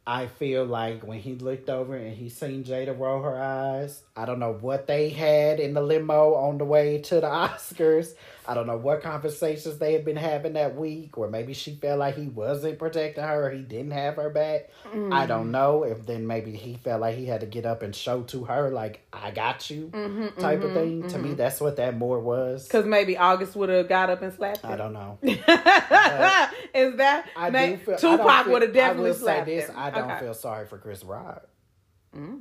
I feel like when he looked over and he seen Jada roll her eyes, I don't know what they had in the limo on the way to the <laughs> Oscars. I don't know what conversations they had been having that week, or maybe she felt like he wasn't protecting her, or he didn't have her back. Mm. I don't know. If then maybe he felt like he had to get up and show to her, like, I got you, Mm-hmm, type of thing. To me, that's what that more was. Because maybe August would have got up and slapped I don't know. <laughs> Is that I may- do feel, Tupac would have definitely I will say this: him. I don't Okay. Feel sorry for Chris Rock.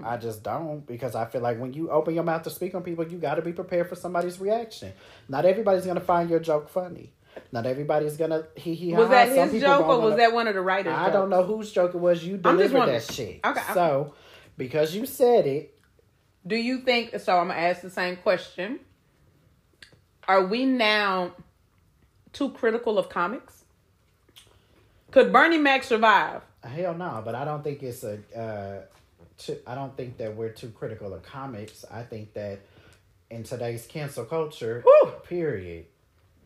I just don't because I feel like when you open your mouth to speak on people, you got to be prepared for somebody's reaction. Not everybody's gonna find your joke funny. Not everybody's gonna he he. Was that. His joke or was wanna- that one of the writers? I don't know whose joke it was. You delivered that shit. Okay, okay. So because you said it, Do you think so? I'm gonna ask the same question. Are we now too critical of comics? Could Bernie Mac survive? hell no. But I don't think it's a. Uh, too, I don't think that we're too critical of comics. I think that in today's cancel culture, Whew. period,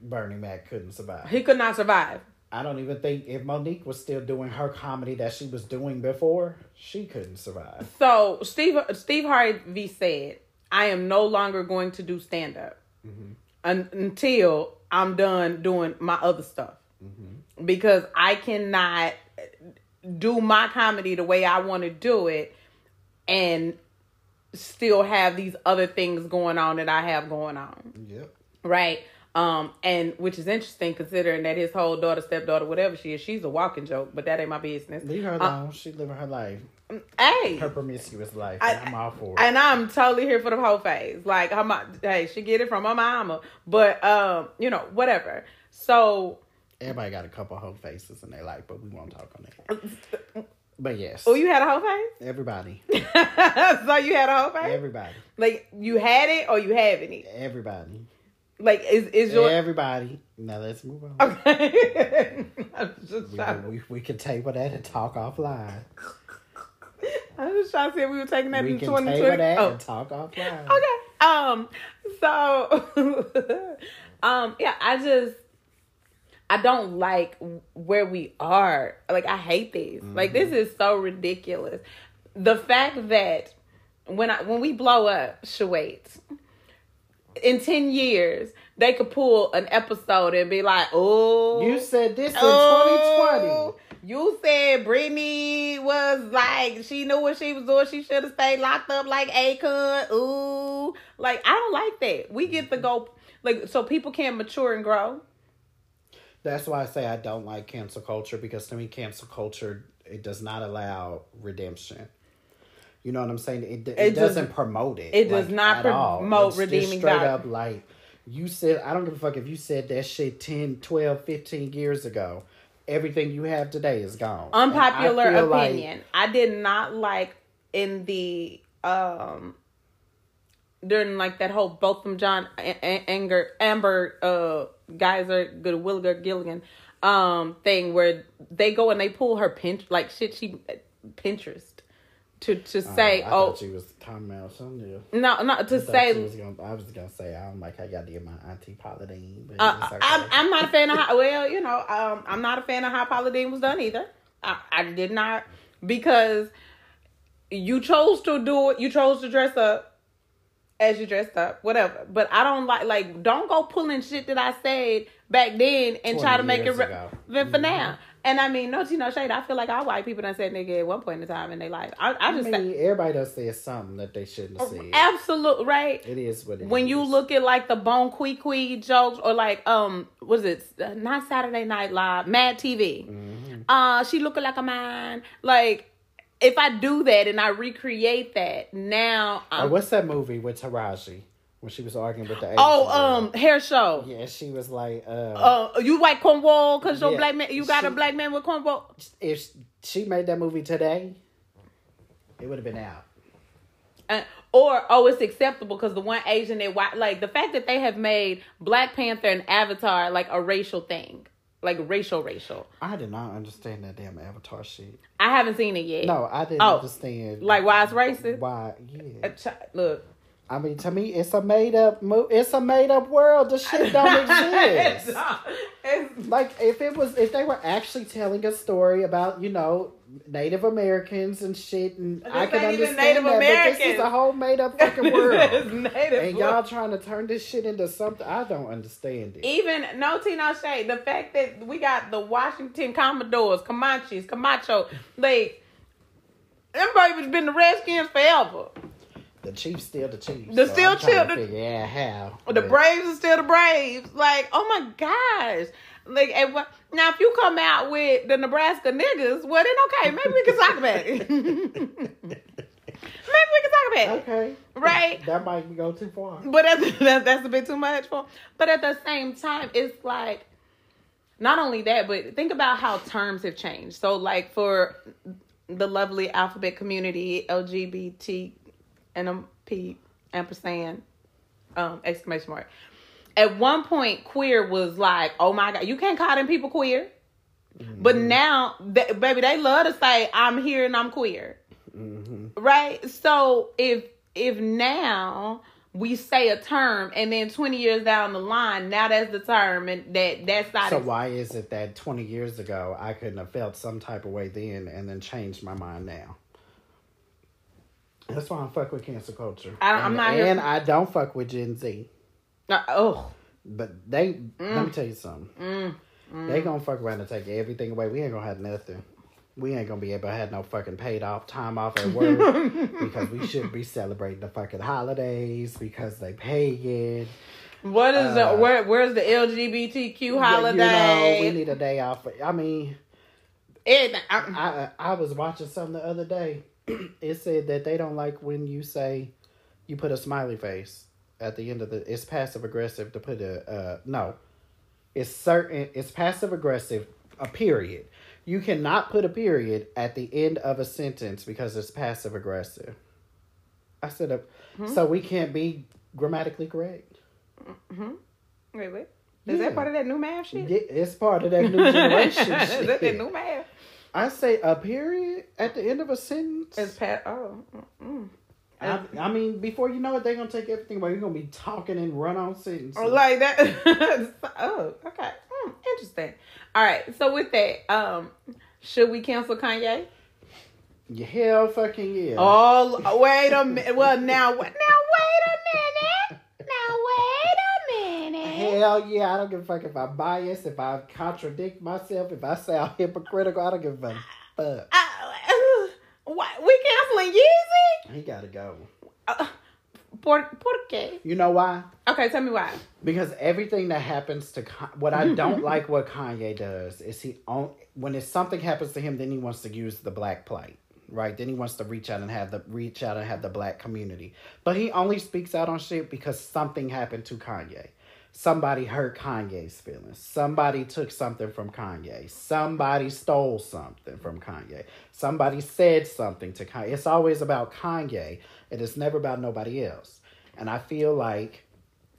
Bernie Mac couldn't survive. He could not survive. I don't even think if Monique was still doing her comedy that she was doing before, she couldn't survive. So Steve Steve Harvey said, "I am no longer going to do stand up mm-hmm. un- until I'm done doing my other stuff mm-hmm. because I cannot do my comedy the way I want to do it and still have these other things going on that I have going on." Yep. right? Um, and which is interesting considering that his whole daughter, stepdaughter, whatever she is, she's a walking joke, but that ain't my business. Leave her alone. she living her life, Hey, her promiscuous life. I- and I'm all for it. and I'm totally here for the whole phase. Like, her mom, hey, she get it from her mama, but um, you know, whatever. So, Everybody got a couple whole faces in their life, but we won't talk on that. <laughs> But yes, oh, you had a whole face. everybody, <laughs> so you had a whole face. everybody, like you had it or you having it. everybody, Like, is is your everybody. Now let's move on. okay? <laughs> I'm just We, trying. we, we can table that and talk offline. I'm just trying to see if we were taking that We in can 2020. that Oh. and talk offline. okay um so <laughs> um yeah i just i don't like where we are like i hate these like this mm-hmm. is so ridiculous the fact that when i when we blow up Shawait, in 10 years they could pull an episode and be like oh You said this in Oh, 2020. You said Brittney was like she knew what she was doing. She should have stayed locked up like Akon. Ooh, like I don't like that. We get to mm-hmm. go like so people can mature and grow. That's why I say I don't like cancel culture because to me, cancel culture it does not allow redemption. You know what I'm saying? It, it, It does- doesn't promote it. it does not promote redeeming straight value. up like you said. I don't give a fuck if you said that shit 10, 12, 15 years ago. Everything you have today is gone. And I Unpopular like- opinion. I did not like in the um during like that whole Botham John A- A- Anger Amber uh Geyser Good Williger Gilligan um thing where they go and they pull her pinch like shit she Pinterest to to say I oh she was talking about something no not to I say was gonna, I was gonna say I don't like I gotta get my auntie but Uh, okay. I'm, I'm not a fan of how, well, you know, um, I'm not a fan of how Paula Deen was done either. I, I did not because you chose to do it. You chose to dress up as you dressed up, whatever. But I don't like like don't go pulling shit that I said back then and try to make it re- relevant for now. And I mean, no tea, no shade. I feel like all white people done said nigga at one point in time in their life. I, I I just mean, everybody does say something that they shouldn't have said. absolute right. It is what it is. when you look at like the Bon Qui Qui jokes or like um was it Uh, not Saturday Night Live Mad TV Mm-hmm. uh she looking like a man like if I do that and I recreate that now what's that movie with Taraji when she was arguing with the Asian oh girl? um hair show. Yeah she was like uh, uh you like cornwall? Because your Yeah, black man you got a black man with cornwall? If she made that movie today it would have been out. Uh, or oh, it's acceptable because the one Asian that white like the fact that they have made Black Panther and Avatar like a racial thing, like racial racial. I did not understand that damn Avatar shit I haven't seen it yet. no I didn't Oh, understand like why it's racist. why A yeah chi- Look, I mean to me it's a made up mo- it's a made up world the shit don't <laughs> exist It's- like if it was if they were actually telling a story about you know Native Americans and shit, and This I can understand Native that. But this is a whole made up <laughs> fucking world, and y'all trying to turn this shit into something I don't understand it. Even no Tino shade. The fact that we got the Washington Commodores, Comanches, Camacho, like them babies been the Redskins forever. The Chiefs still the Chiefs. The so still trying the- how. The Braves are still the Braves. Like, oh my gosh. Like, and what, now if you come out with the Nebraska niggas, well then okay, maybe we can talk about it. <laughs> maybe we can talk about it, Okay. right? That might go too far. But <laughs> at the, that's a bit too much for. But at the same time, it's like not only that, but think about how terms have changed. So, like for the lovely alphabet community, LGBT, and NMP, ampersand, um, exclamation mark. At one point, queer was like, oh my god, you can't call them people queer. But mm-hmm. now, th- baby, they love to say, "I'm here and I'm queer." Mm-hmm. right so if if now we say a term and then 20 years down the line now that's the term and that that's not So why is it that 20 years ago I couldn't have felt some type of way then and then changed my mind now? That's why I'm fuck with cancer culture. I don't- I'm and, not here- And I don't fuck with Gen Z. Uh, oh But they, Mm. let me tell you something. They gonna fuck around and take everything away. We ain't gonna have nothing. We ain't gonna be able to have no fucking paid off time off at work <laughs> because we should be celebrating the fucking holidays because they pay it. what is Uh, the where where's the lgbtq Yeah, holiday You know, we need a day off. I mean, Everything. I- I I was watching something the other day. <clears throat> it said that they don't like when you say you put a smiley face at the end of the. It's passive aggressive to put a uh no. It's certain. It's passive aggressive. A period. You cannot put a period at the end of a sentence because it's passive aggressive. I said, uh, so we can't be grammatically correct. wait wait is Yeah. that part of that new math shit Yeah, it's part of that new <laughs> generation is that that new math I say a period at the end of a sentence. it's pat oh mm. I, I mean, before you know it, they're gonna take everything away. You're gonna be talking and run on sentences. like that <laughs> oh okay Hmm, interesting all right so with that um should we cancel kanye Yeah, hell fucking yeah. Oh, wait a minute. Well, now, now wait a minute. Now wait a minute. Hell yeah, I don't give a fuck if I'm biased, if I contradict myself, if I sound hypocritical, I don't give a fuck. What? We canceling Yeezy? He gotta go. Uh, por, por qué? You know why? Okay, tell me why. Because everything that happens to what I don't <laughs> like what Kanye does is he on when if something happens to him, then he wants to use the black plight, right? Then he wants to reach out and have the reach out and have the black community, but he only speaks out on shit because something happened to Kanye. Somebody hurt Kanye's feelings. Somebody took something from Kanye. Somebody stole something from Kanye. Somebody said something to Kanye. It's always about Kanye. It is never about nobody else. And I feel like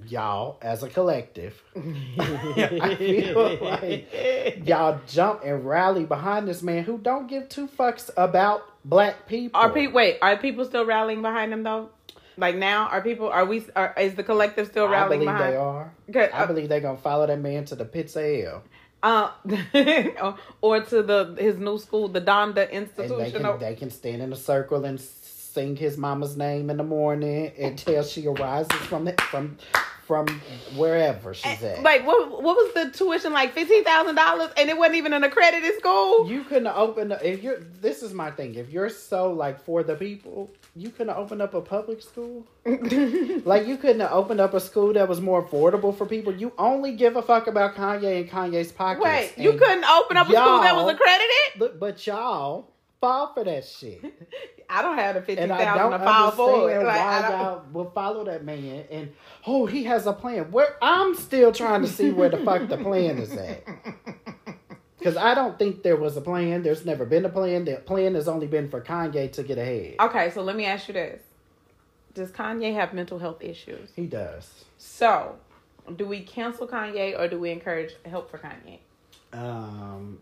y'all, as a collective, <laughs> I feel like y'all jump and rally behind this man who don't give two fucks about black people. Are people wait? Are people still rallying behind him though? Like now, are people? Are we? Are, is the collective still I rallying believe behind? they are. I uh, believe they're gonna follow that man to the pits of hell. Uh, <laughs> or to the his new school, the Donda And they can they can stand in a circle and sing his mama's name in the morning until she arises from the, from from wherever she's at. Like what? What was the tuition like? Fifteen thousand dollars, and it wasn't even an accredited school. You couldn't open if you're. This is my thing. If you're so like for the people, you couldn't open up a public school. <laughs> like you couldn't have opened up a school that was more affordable for people. You only give a fuck about Kanye and Kanye's pockets. Wait, you couldn't open up a school that was accredited? Look, but y'all fall for that shit. <laughs> I don't have the fifteen And I don't to file for it. Like, why I don't- y'all will follow that man. And oh, he has a plan. Where I'm still trying to see where the fuck the plan is at. <laughs> Because I don't think there was a plan. There's never been a plan. The plan has only been for Kanye to get ahead. Okay, so let me ask you this: Does Kanye have mental health issues? He does. So, do we cancel Kanye or do we encourage help for Kanye? Um,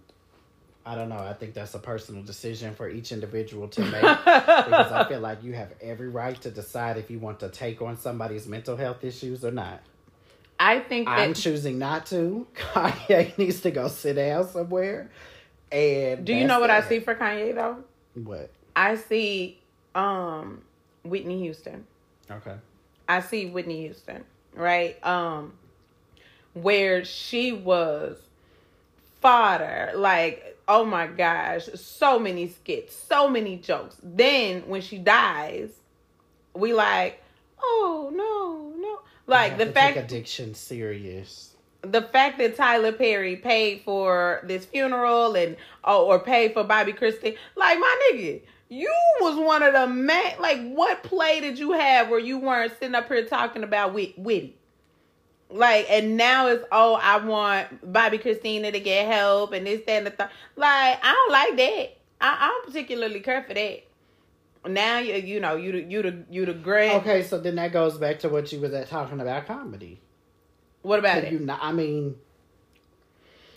I don't know. I think that's a personal decision for each individual to make. because I <laughs> feel like you have every right to decide if you want to take on somebody's mental health issues or not. I think that I'm choosing not to. <laughs> Kanye needs to go sit down somewhere And Do you know what I see for Kanye though? What? I see um Whitney Houston. Okay. I see Whitney Houston, right? Um where she was fodder, like oh my gosh, so many skits, so many jokes. Then when she dies, we like, oh no, no. Like the fact take addiction serious. the fact that Tyler Perry paid for this funeral and oh, or paid for Bobby Christie, like my nigga, you was one of the man. Like, what play did you have where you weren't sitting up here talking about wit- witty? Like, and now it's oh, I want Bobbi Kristina to get help and this, that, and the third. Like, I don't like that. I, I don't particularly care for that. Now you you know you the you the you the great. Okay, so then that goes back to what you was at talking about comedy. What about it? you not, I mean,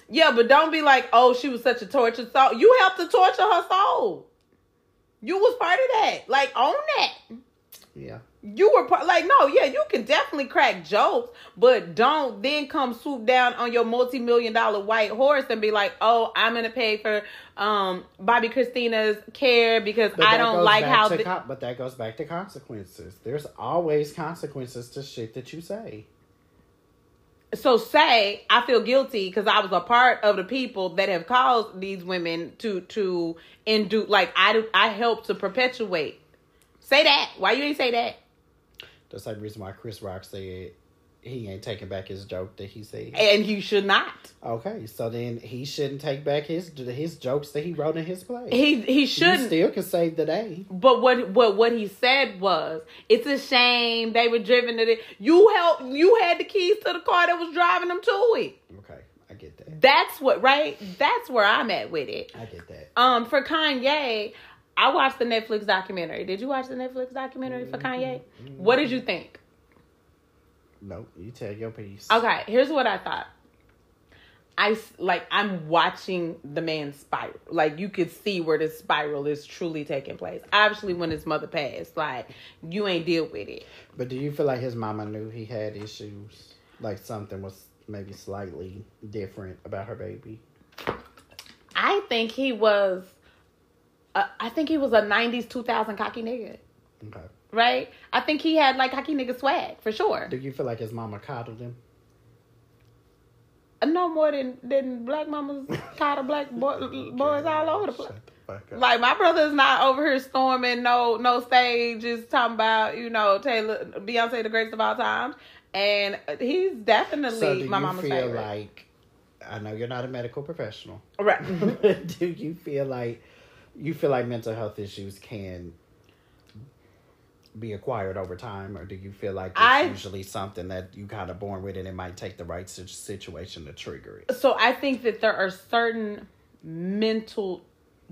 Yeah, but don't be like, oh, she was such a tortured soul. You helped to torture her soul. You was part of that. Like, own that. yeah. You were part, like, no, yeah, you can definitely crack jokes, but don't then come swoop down on your multi-million dollar white horse and be like, oh, I'm gonna pay for um Bobbi Kristina's care because But I don't like how. con- but that goes back to consequences. There's always consequences to shit that you say. so say I feel guilty because I was a part of the people that have caused these women to to induce like I do I helped to perpetuate. Say that. Why you ain't say that? The same reason why Chris Rock said he ain't taking back his joke that he said. And you should not. Okay, so then he shouldn't take back his his jokes that he wrote in his play. He he shouldn't. still can save the day. But what what what he said was, it's a shame they were driven to it. You helped. You had the keys to the car that was driving them to it. Okay, I get that. That's what right. That's where I'm at with it. I get that. Um, for Kanye, I watched the Netflix documentary. Did you watch the Netflix documentary for mm-hmm. Kanye? What did you think? Nope, you tell your piece. Okay, here's what I thought. I like I'm watching the man spiral. Like you could see where this spiral is truly taking place. Obviously, when his mother passed, like you ain't deal with it. But do you feel like his mama knew he had issues? Like something was maybe slightly different about her baby? I think he was. Uh, I think he was a '90s, 2000 cocky nigga. Okay. Right? I think he had like cocky nigga swag for sure. Do you feel like his mama coddled him? Uh, No more than than black mamas <laughs> coddle black boy, boys all over the place. Shut the fuck up. Like my brother's not over here storming no no stages talking about you know Taylor Beyonce the greatest of all times, and he's definitely so do my you mama's feel favorite. like I know you're not a medical professional. right. <laughs> do you feel like you feel like mental health issues can be acquired over time or do you feel like it's I- usually something that you kind of born with and it might take the right situation to trigger it so I think that there are certain mental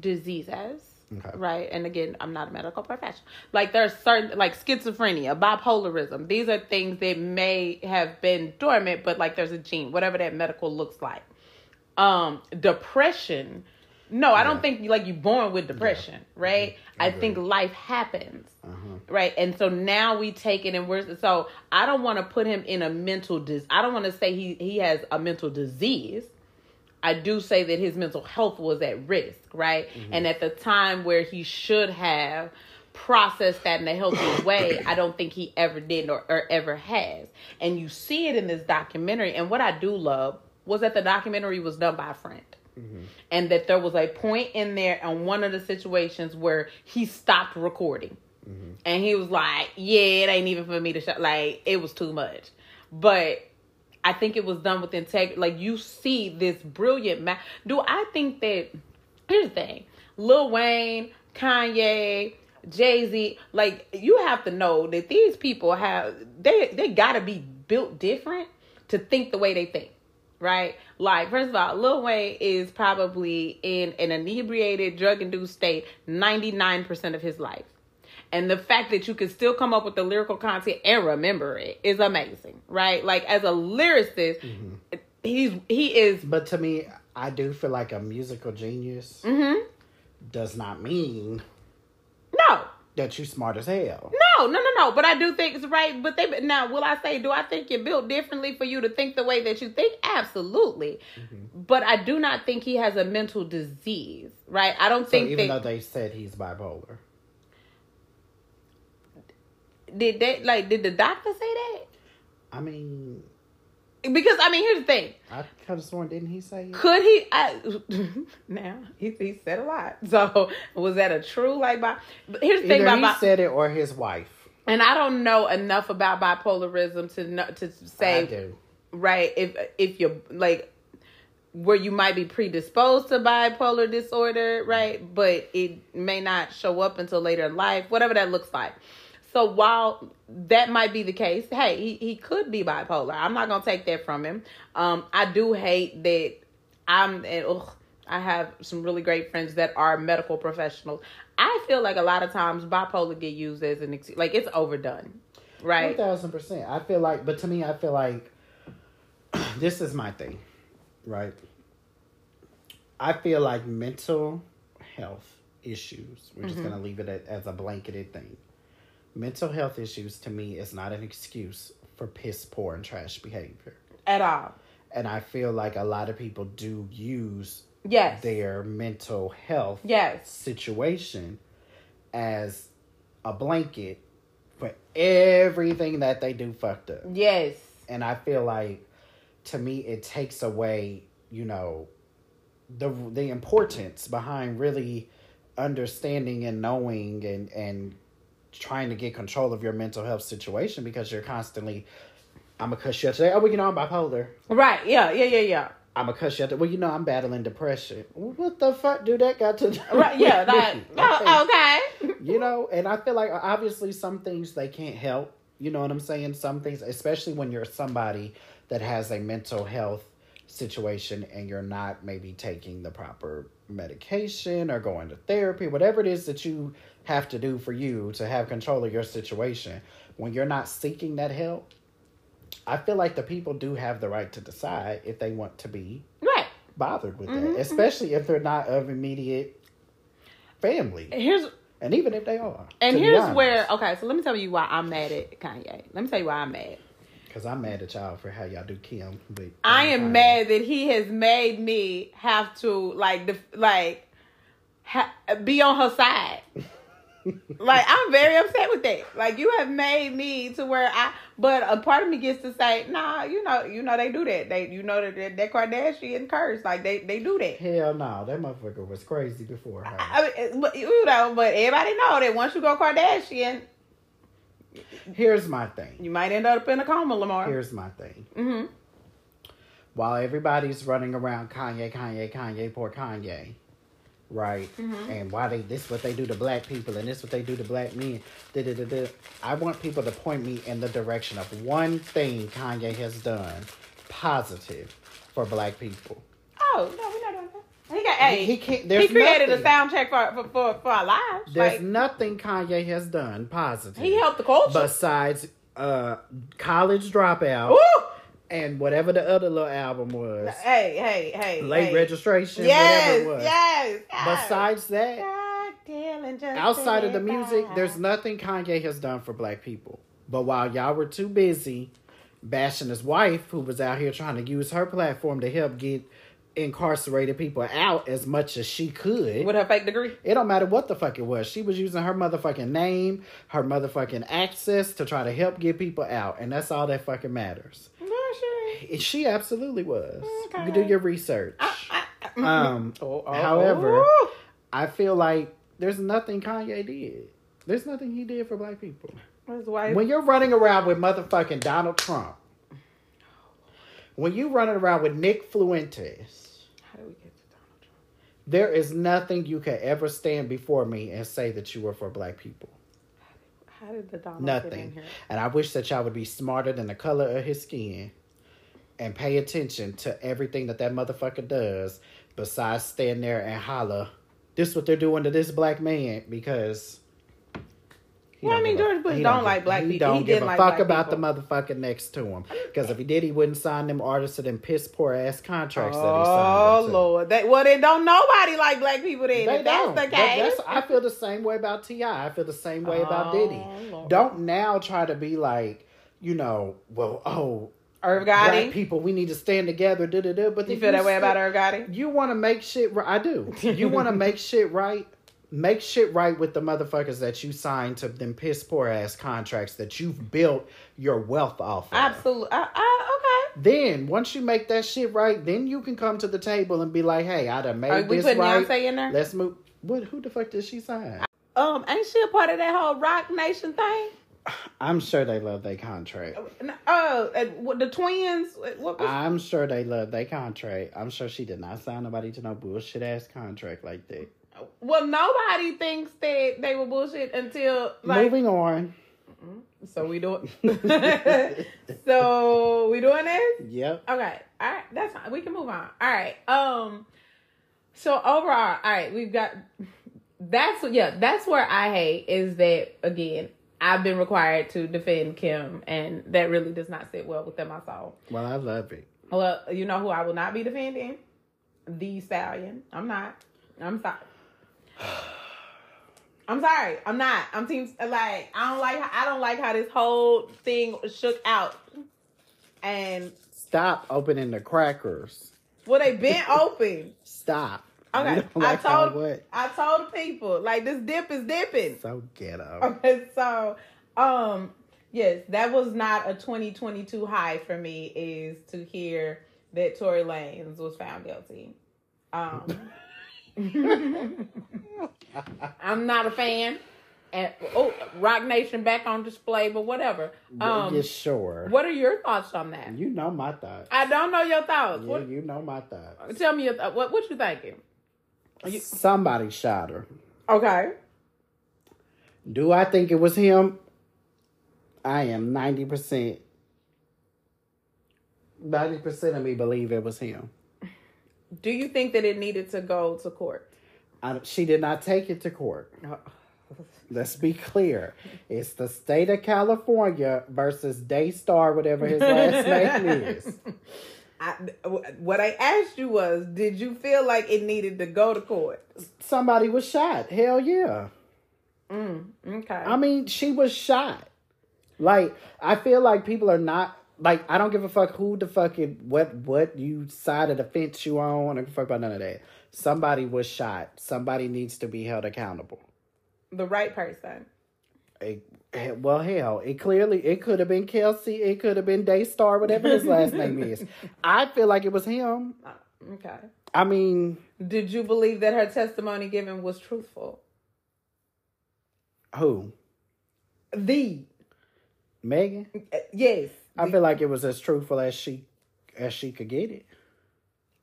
diseases. Okay. Right. And again, I'm not a medical professional. Like there's certain like schizophrenia, bipolarism. These are things that may have been dormant, but like there's a gene, whatever that medical looks like. Um, depression. No, I don't think like you're born with depression, right? I think life happens. uh-huh. Right. And so now we take it and we're so I don't want to put him in a mental dis I don't want to say he he has a mental disease. I do say that his mental health was at risk, right? And at the time where he should have processed that in a healthy <coughs> way, I don't think he ever did or, or ever has. And you see it in this documentary. And what I do love was that the documentary was done by a friend. Mm-hmm. And that there was a point in there on one of the situations where he stopped recording. Mm-hmm. And he was like, Yeah, it ain't even for me to shut. Like, it was too much. But I think it was done with integrity. Like, you see this brilliant ma Do I think that, here's the thing Lil Wayne, Kanye, Jay Z, like, you have to know that these people have, they, they gotta be built different to think the way they think right? Like, first of all, Lil Wayne is probably in an inebriated, drug induced state 99% of his life. And the fact that you can still come up with the lyrical content and remember it is amazing, right? Like, as a lyricist, he's he is. but to me i do feel like a musical genius hmm does not mean No, that you're smart as hell no, no, no, no. But I do think it's right. But they but now, will I say, do I think you're built differently for you to think the way that you think? Absolutely. Mm-hmm. but I do not think he has a mental disease, right? I don't So think even that, though they said he's bipolar, did they like did the doctor say that? I mean, Because I mean, here's the thing: I could have sworn didn't he say? it? could he? I, <laughs> now he, he said a lot. <laughs> So was that a true like? Bi- but here's the thing Either about he bi- said it or his wife. and I don't know enough about bipolarism to know to say I do. right if if you're like where you might be predisposed to bipolar disorder, right? But it may not show up until later in life, whatever that looks like. So while that might be the case, hey, he, he could be bipolar. I'm not gonna take that from him. Um, I do hate that I'm and ugh, I have some really great friends that are medical professionals. I feel like a lot of times bipolar get used as an excuse, like it's overdone, right? thousand percent. I feel like, but to me, I feel like <clears throat> this is my thing, right? I feel like mental health issues. We're Mm-hmm. just gonna leave it as a blanketed thing. Mental health issues to me is not an excuse for piss poor and trash behavior, At all. and I feel like a lot of people do use Yes. their mental health Yes. situation as a blanket for everything that they do fucked up. Yes. And I feel like to me it takes away, you know, the the importance behind really understanding and knowing and and trying to get control of your mental health situation because you're constantly I'm gonna cuss you out today. Oh, well, you know I'm bipolar. Right. Yeah. Yeah. Yeah. Yeah. I'm gonna cuss you out. Well, you know I'm battling depression. What the fuck do that got to do? Right. Yeah. That. <laughs> oh, okay. you know and i feel like obviously some things they can't help you know what i'm saying some things especially when you're somebody that has a mental health situation and you're not maybe taking the proper medication or going to therapy whatever it is that you have to do for you to have control of your situation when you're not seeking that help i feel like the people do have the right to decide if they want to be Right. bothered with Mm-hmm, that especially if they're not of immediate family Here's and even if they are. and here's where okay. So let me tell you why I'm mad at Kanye. Let me tell you why I'm mad. Because I'm mad at y'all for how y'all do Kim. But I am mad that he has made me have to like def- like ha- be on her side. <laughs> like I'm very upset with that. Like you have made me to where I, but a part of me gets to say, nah, you know, you know they do that. They, you know that that, that Kardashian curse, like they they do that. Hell no, that motherfucker was crazy before her. I mean, but you know, but everybody know that once you go Kardashian, Here's my thing. you might end up in a coma, Lamar. Here's my thing. hmm While everybody's running around Kanye, Kanye, Kanye, poor Kanye, right? Mm-hmm. And why they this what they do to black people and this what they do to black men. Da, da, da, da. I want people to point me in the direction of one thing Kanye has done positive for black people. Oh no, we're not doing that. He got hey, he can't. he created nothing, a soundtrack for for for, for our lives. There's Like, nothing Kanye has done positive. he helped the culture. besides uh college dropout Woo! And whatever the other little album was Hey, hey, hey. late hey. registration Yes, whatever it was yes, yes. besides that God damn it, just outside of the music bye. there's nothing kanye has done for black people but while y'all were too busy bashing his wife who was out here trying to use her platform to help get incarcerated people out as much as she could with her fake degree. It don't matter what the fuck it was. She was using her motherfucking name, her motherfucking access to try to help get people out, and that's all that fucking matters. Bullshit. She absolutely was. Okay. You can do your research. I- Um, Oh, oh, however, oh. I feel like there's nothing Kanye did. There's nothing he did for black people. When you're running around with motherfucking Donald Trump, when you're running around with Nick Fuentes, How do we get to Donald Trump? there is nothing you can ever stand before me and say that you were for black people. How did the Donald Nothing. here? And I wish that y'all would be smarter than the color of his skin and pay attention to everything that that motherfucker does besides stand there and holler, this what they're doing to this black man because Well, I don't mean, George Bush don't like black he people. don't He give didn't a like fuck about people. the motherfucker next to him. Because if he did, he wouldn't sign them artists to them piss poor ass contracts that he Oh signed. Oh. Lord! That well, then don't nobody like black people. Then They if that's don't. the That- case, that's- I feel the same way about Ti. I feel the same way about Oh, Diddy. Lord. Don't now try to be like, you know, well, oh, Irv black people, we need to stand together. Da, da, da. But You feel that way about Irv Gotti? You want to <laughs> make shit right. I do. You want to make shit right. Make shit right with the motherfuckers that you signed to them piss poor ass contracts that you've built your wealth off of. Absolutely. I, I, Then once you make that shit right, then you can come to the table and be like, "Hey, I done made okay. Are we this putting right. Beyonce in there? Let's move." What? Who the fuck did she sign? Um, ain't she a part of that whole Roc Nation thing? I'm sure they love their contract. Oh, uh, the twins. What was, I'm sure they love their contract. I'm sure she did not sign nobody to no bullshit ass contract like that. Well, nobody thinks that they were bullshit until like. Moving on. So we do. It. <laughs> So we doing this? Yep. Okay. All right. That's fine. We can move on. All right. Um. So overall, all right, we've got. That's yeah. That's where I hate is that again. I've been required to defend Kim, and that really does not sit well within my soul. Well, I love it. Well, you know who I will not be defending? The Stallion. I'm not. I'm sorry. <sighs> I'm sorry. I'm not. I'm team like I don't like I don't like how this whole thing shook out. And Stop opening the crackers. well they been <laughs> open. Stop. Okay. Don't I told what? I told people like this dip is dipping. So ghetto. Okay, so um yes, that was not a 2022 high for me is to hear that Tory Lanez was found guilty. Um <laughs> I'm not a fan. And oh, Roc Nation back on display, but whatever. Um yeah, sure. what are your thoughts on that? You know my thoughts. I don't know your thoughts. Yeah, What you know my thoughts. tell me your th- what what you thinking? You- Somebody shot her. Okay. Do I think it was him? I am 90%. 90% of me believe it was him. Do you think that it needed to go to court? She did not take it to court. <laughs> Let's be clear. It's the state of California versus Daystar, whatever his last <laughs> name is. I, what I asked you was, did you feel like it needed to go to court? Somebody was shot. Hell yeah. Mm, okay. I mean, she was shot. Like, I feel like people are not like I don't give a fuck who the fucking what what you side of the fence you on. I don't give a fuck about none of that. Somebody was shot. Somebody needs to be held accountable. the right person. It, eh, well, hell, it clearly it could have been Kelsey. It could have been Daystar, whatever his last <laughs> name is. I feel like it was him. Uh, Okay. I mean, Did you believe that her testimony given was truthful? who? The Megan. uh, yes, I feel like it was as truthful as she as she could get it.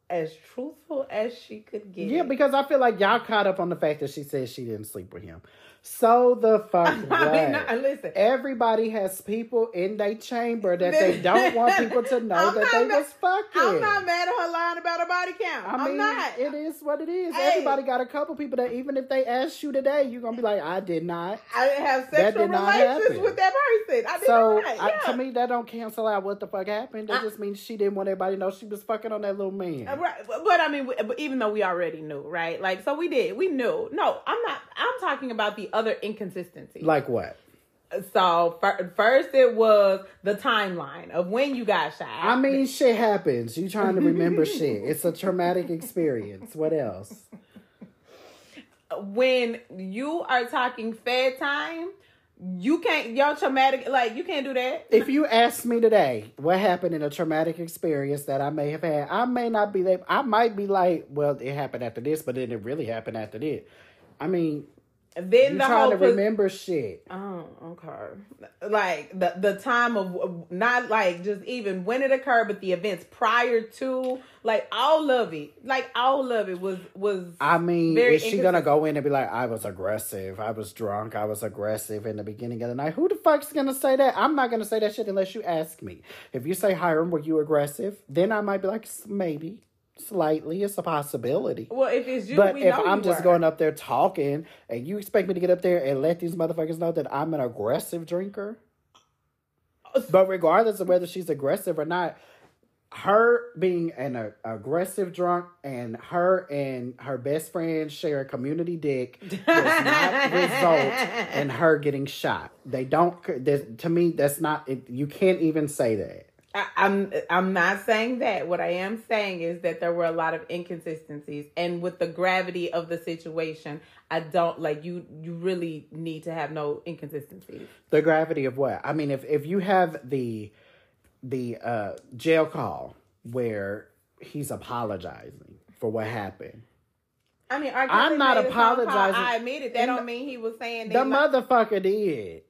as truthful as she could get. Yeah, it. because I feel like y'all caught up on the fact that she said she didn't sleep with him. So the fuck <laughs> I mean, what? no, listen. Everybody has people in their chamber that they don't want people to <laughs> know that they was fucking. I'm not mad at her lying about her body count. I mean, am not. it is what it is. Hey. Everybody got a couple people that even if they ask you today, you're gonna be like, I did not. I didn't have sexual not relations with that person. I did So not. I, yeah. to me, that don't cancel out what the fuck happened. That I- just means she didn't want everybody to know she was fucking on that little man. Uh, Right, but, but I mean, but even though we already knew, right? Like, so we did, we knew. No, I'm not. I'm talking about the other inconsistency. Like what? so fir- first, it was the timeline of when you got shot. I mean, shit happens. You trying to remember <laughs> shit. It's a traumatic experience. What else? when you are talking fed time, you can't. Your traumatic, like, you can't do that. If you ask me today what happened in a traumatic experience that I may have had, I may not be there. I might be like, well, it happened after this, but then it really happened after this. I mean, Then you the trying to pos- remember shit. Oh, okay. Like the the time of not like just even when it occurred, but the events prior to, like all of it, like all of it was was. I mean, is she gonna go in and be like, I was aggressive, I was drunk, I was aggressive in the beginning of the night? Who the fuck's gonna say that? I'm not gonna say that shit unless you ask me. If you say, Hiram, were you aggressive? Then I might be like, maybe, slightly, it's a possibility. well, if it's you, But we if know I'm just were. going up there talking and you expect me to get up there and let these motherfuckers know that I'm an aggressive drinker, but regardless of whether she's aggressive or not, her being an uh, aggressive drunk and her and her best friend share a community dick <laughs> does not result in her getting shot. They don't. To me, that's not. It, you can't even say that. I, I'm I'm not saying that. What I am saying is that there were a lot of inconsistencies, and with the gravity of the situation, I don't like you. You really need to have no inconsistencies. The gravity of what? I mean, if if you have the the uh, jail call where he's apologizing for what happened. I mean, I'm not made a phone call. apologizing. I admit it. That don't mean he was saying The like- motherfucker did.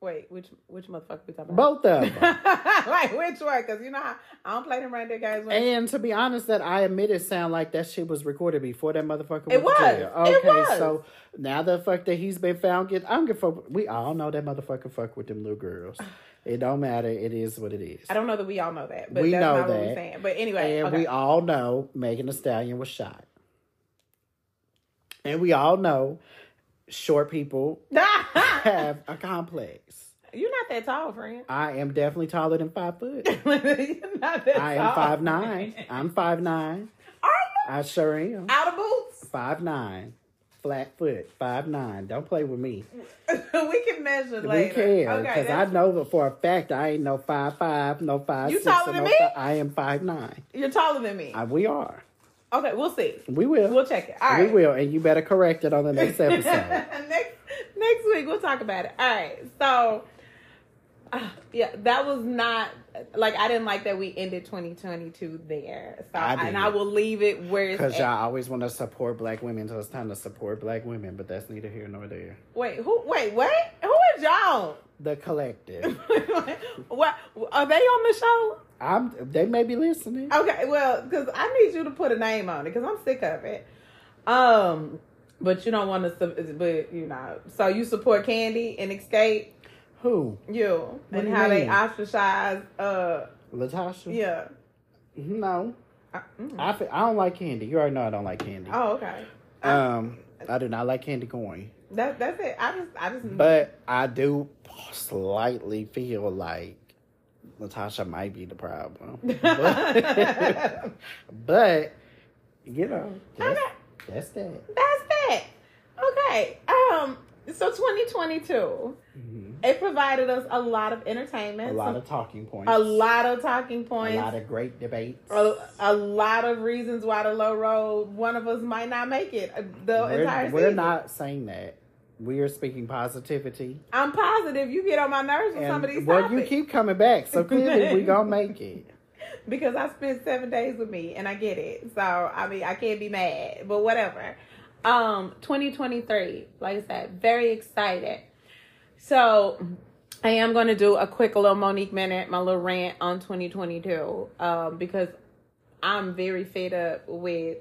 Wait, which which motherfucker we talking about? Both of <laughs> them. like which one? Because you know how I don't play them right there, guys. And to be honest, that I admit it sound like that shit was recorded before that motherfucker It went to was. jail. It Okay, was. so now the fuck that he's been found get I don't give fuck. We all know that motherfucker fuck with them little girls. <sighs> It don't matter. It is what it is. I don't know that we all know that, but We that's know not what that. saying. But anyway, And okay. we all know Megan Thee Stallion was shot. And we all know short people <laughs> have a complex. You're not that tall, friend. I am definitely taller than five foot. <laughs> You're not that I am tall. five nine. I'm five nine. Are you I sure am. out of boots? Five nine. Flat foot. Five nine. Don't play with me. <laughs> we can measure We later. can. Okay, Because I that's- know that for a fact I ain't no five five, no five You six, taller or than no me? fi- I am five nine. you're taller than me. I, we are. Okay, we'll see. We will. We'll check it. All we will. And you better correct it on the next <laughs> episode. next next week we'll talk about it. All right. So uh, yeah, that was not like I didn't like that we ended 2022 there. So I and. I will leave it where it's Because y'all always want to support black women, so it's time to support black women, but that's neither here nor there. Wait, who wait, what? Who is y'all? The collective. <laughs> what are they on the show? I'm. They may be listening. Okay, well, because I need you to put a name on it because I'm sick of it. Um, but you don't want to, but you know, so you support Kandi and Xscape, Who? you, What and you how they ostracize. Uh, Latasha? yeah. No. Uh, mm. I, fe- I don't like candy. You already know I don't like candy. Oh, okay. Um, I do not like candy corn. That that's it. I just I just But I do slightly feel like Natasha might be the problem. <laughs> But, <laughs> but you know, that's, that's that. that's that. Okay. Um. So 2022, it provided us a lot of entertainment, A lot some- of talking points. a lot of talking points, a lot of great debates. a, a lot of reasons why the low road one of us might not make it uh, the entire we're, we're season. not saying that. We are speaking positivity. I'm positive you get on my nerves with some of these And well, topics you keep coming back, so clearly we gonna <laughs> make it. because I spent seven days with me and I get it. So I mean I can't be mad, but whatever. Um, 2023, like I said, very excited. So I am going to do a quick little Monique minute, my little rant on 2022, um, because I'm very fed up with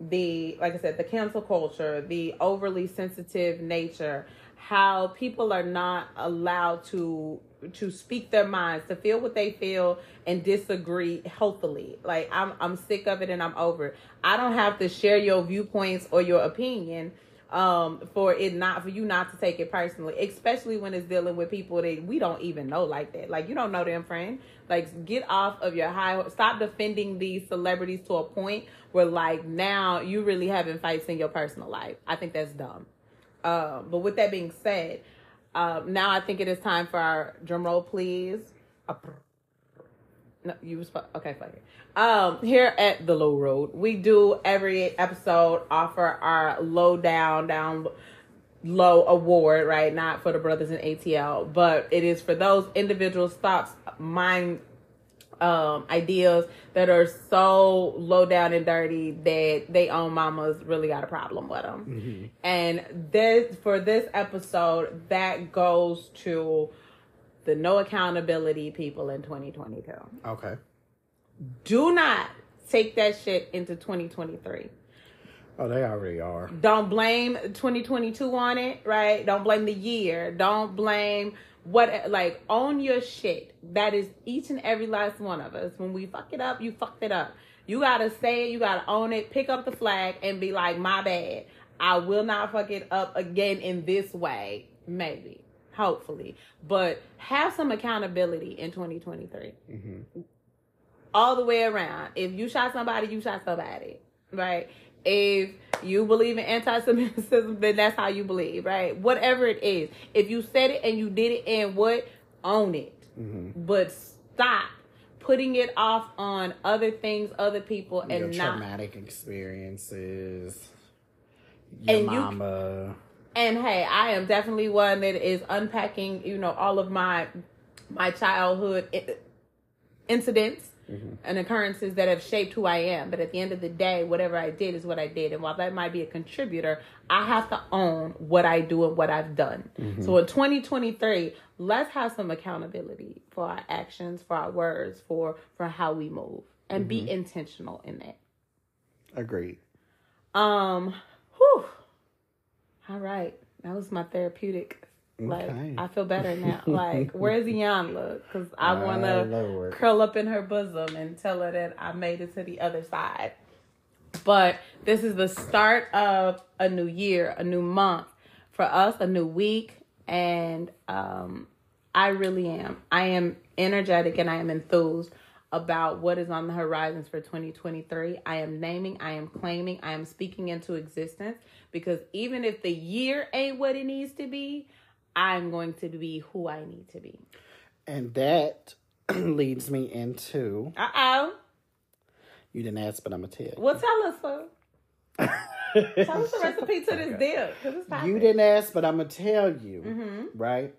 the, like I said, the cancel culture, the overly sensitive nature, how people are not allowed to to speak their minds, to feel what they feel and disagree healthily. Like I'm I'm sick of it and I'm over. I don't have to share your viewpoints or your opinion um for it not for you not to take it personally especially when it's dealing with people that we don't even know like that like you don't know them friend like get off of your high stop defending these celebrities to a point where like now you really having fights in your personal life i think that's dumb um but with that being said um now i think it is time for our drum roll please no, you was okay. Fuck it. Um, here at the Low Road, we do every episode offer our low down down low award, right? Not for the brothers in ATL, but it is for those individuals, thoughts, mind, um, ideas that are so low down and dirty that they own mamas really got a problem with them. And this for this episode, that goes to the no accountability people in 2022 Okay. do not take that shit into 2023. Oh, they already are. Don't blame 2022 on it, right? Don't blame the year. Don't blame what, like, own your shit. That is each and every last one of us. When we fuck it up, you fucked it up. You gotta say it, you gotta own it, pick up the flag, and be like, my bad. I will not fuck it up again in this way. Maybe. Hopefully. But have some accountability in 2023 mm-hmm. all the way around. If you shot somebody, you shot somebody, right? If you believe in anti-Semitism, <laughs> then that's how you believe, right? Whatever it is, if you said it and you did it, and what own it, mm-hmm. but stop putting it off on other things, other people, Your and not. traumatic experiences. Your And you- And hey, I am definitely one that is unpacking, you know, all of my my childhood i- incidents and occurrences that have shaped who I am. But at the end of the day, whatever I did is what I did. And while that might be a contributor, I have to own what I do and what I've done. Mm-hmm. So in 2023, let's have some accountability for our actions, for our words, for for how we move, and be mm-hmm. intentional in that. Agreed. Um, whew. All right. That was my therapeutic. Like, Okay. I feel better now. <laughs> Like, where's Iyanla? Because I want to curl up in her bosom and tell her that I made it to the other side. But this is the start of a new year, a new month for us, a new week. And um, I really am. I am energetic and I am enthused about what is on the horizons for 2023. I am naming, I am claiming, I am speaking into existence because even if the year ain't what it needs to be, I'm going to be who I need to be. And that <clears throat> leads me into Uh oh. you didn't ask, but I'm gonna tell you. Well, tell us, sir. <laughs> Tell us the recipe to this dip. 'cause it's. You didn't ask, but I'm gonna tell you, Mm-hmm. right?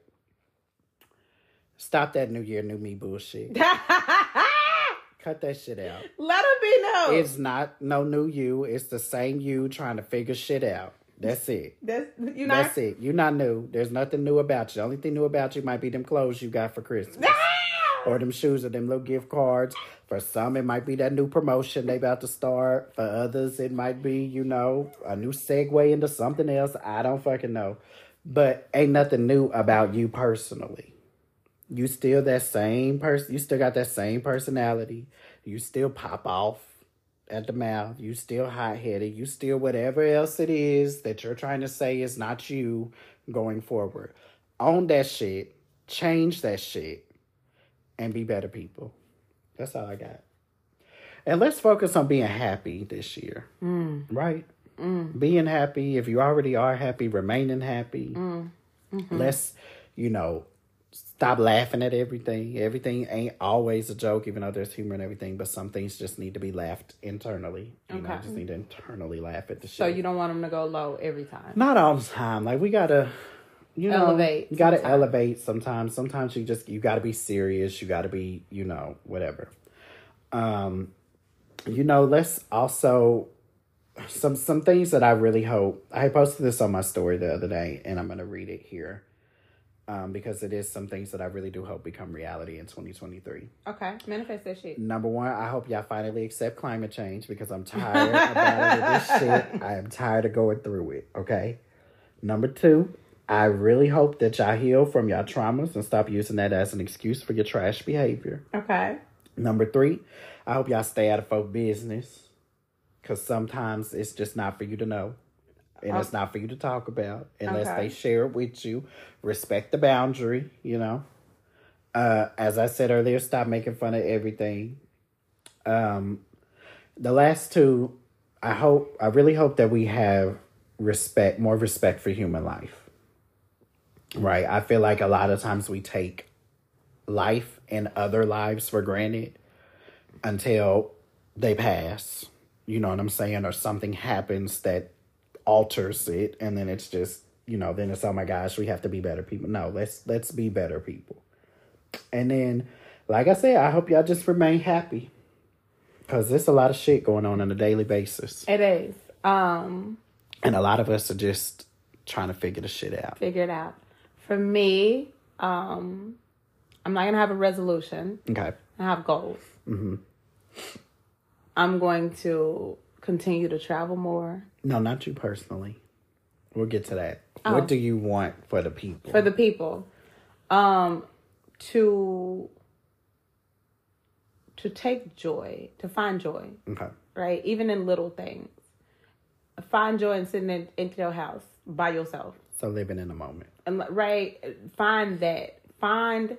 Stop that New Year, New Me bullshit. <laughs> Cut that shit out. Let them be known. It's not no new you. It's the same you trying to figure shit out. That's it. That's you know. That's it. You're not new. There's nothing new about you. The only thing new about you might be them clothes you got for Christmas. Ah! or them shoes or them little gift cards. For some, it might be that new promotion they about to start. For others, it might be, you know, a new segue into something else. I don't fucking know. But ain't nothing new about you personally. You still that same person. You still got that same personality. You still pop off at the mouth. You still hot headed. You still whatever else it is that you're trying to say is not you going forward. Own that shit. Change that shit. And be better people. That's all I got. And let's focus on being happy this year. Mm. Right? Mm. Being happy. If you already are happy, remaining happy. Mm. Mm-hmm. Let's, you know, stop laughing at everything. Everything ain't always a joke, even though there's humor and everything. But some things just need to be laughed internally. You know, Okay. just need to internally laugh at the shit. so you don't want them to go low every time. Not all the time. Like we gotta, you know, Elevate You gotta sometimes. elevate sometimes. Sometimes you just you gotta be serious. You gotta be, you know, whatever. Um, you know, let's also some some things that I really hope. I posted this on my story the other day, and I'm gonna read it here. Um, because it is some things that I really do hope become reality in 2023. Okay, manifest that shit. Number one, I hope y'all finally accept climate change because I'm tired about this <laughs> shit. I am tired of going through it. Okay. Number two, I really hope that y'all heal from y'all traumas and stop using that as an excuse for your trash behavior. Okay. Number three, I hope y'all stay out of folk business because sometimes it's just not for you to know. And it's not for you to talk about unless Okay. they share it with you. Respect the boundary, you know. Uh, as I said earlier, stop making fun of everything. Um, the last two, I hope, I really hope that we have respect, more respect for human life. Right? I feel like a lot of times we take life and other lives for granted until they pass. You know what I'm saying? Or something happens that alters it and then it's just, you know, then it's oh my gosh, we have to be better people. No, let's let's be better people. And then like I said, I hope y'all just remain happy. Cause there's a lot of shit going on on a daily basis. It is. Um, And a lot of us are just trying to figure the shit out. figure it out. For me, um, I'm not gonna have a resolution. Okay. I have goals. I'm going to continue to travel more No, not you personally. We'll get to that. Oh. What do you want for the people? for the people. Um, to to take joy, to find joy, okay. right? Even in little things. Find joy in sitting in, in your house by yourself. So living in the moment. and right find that find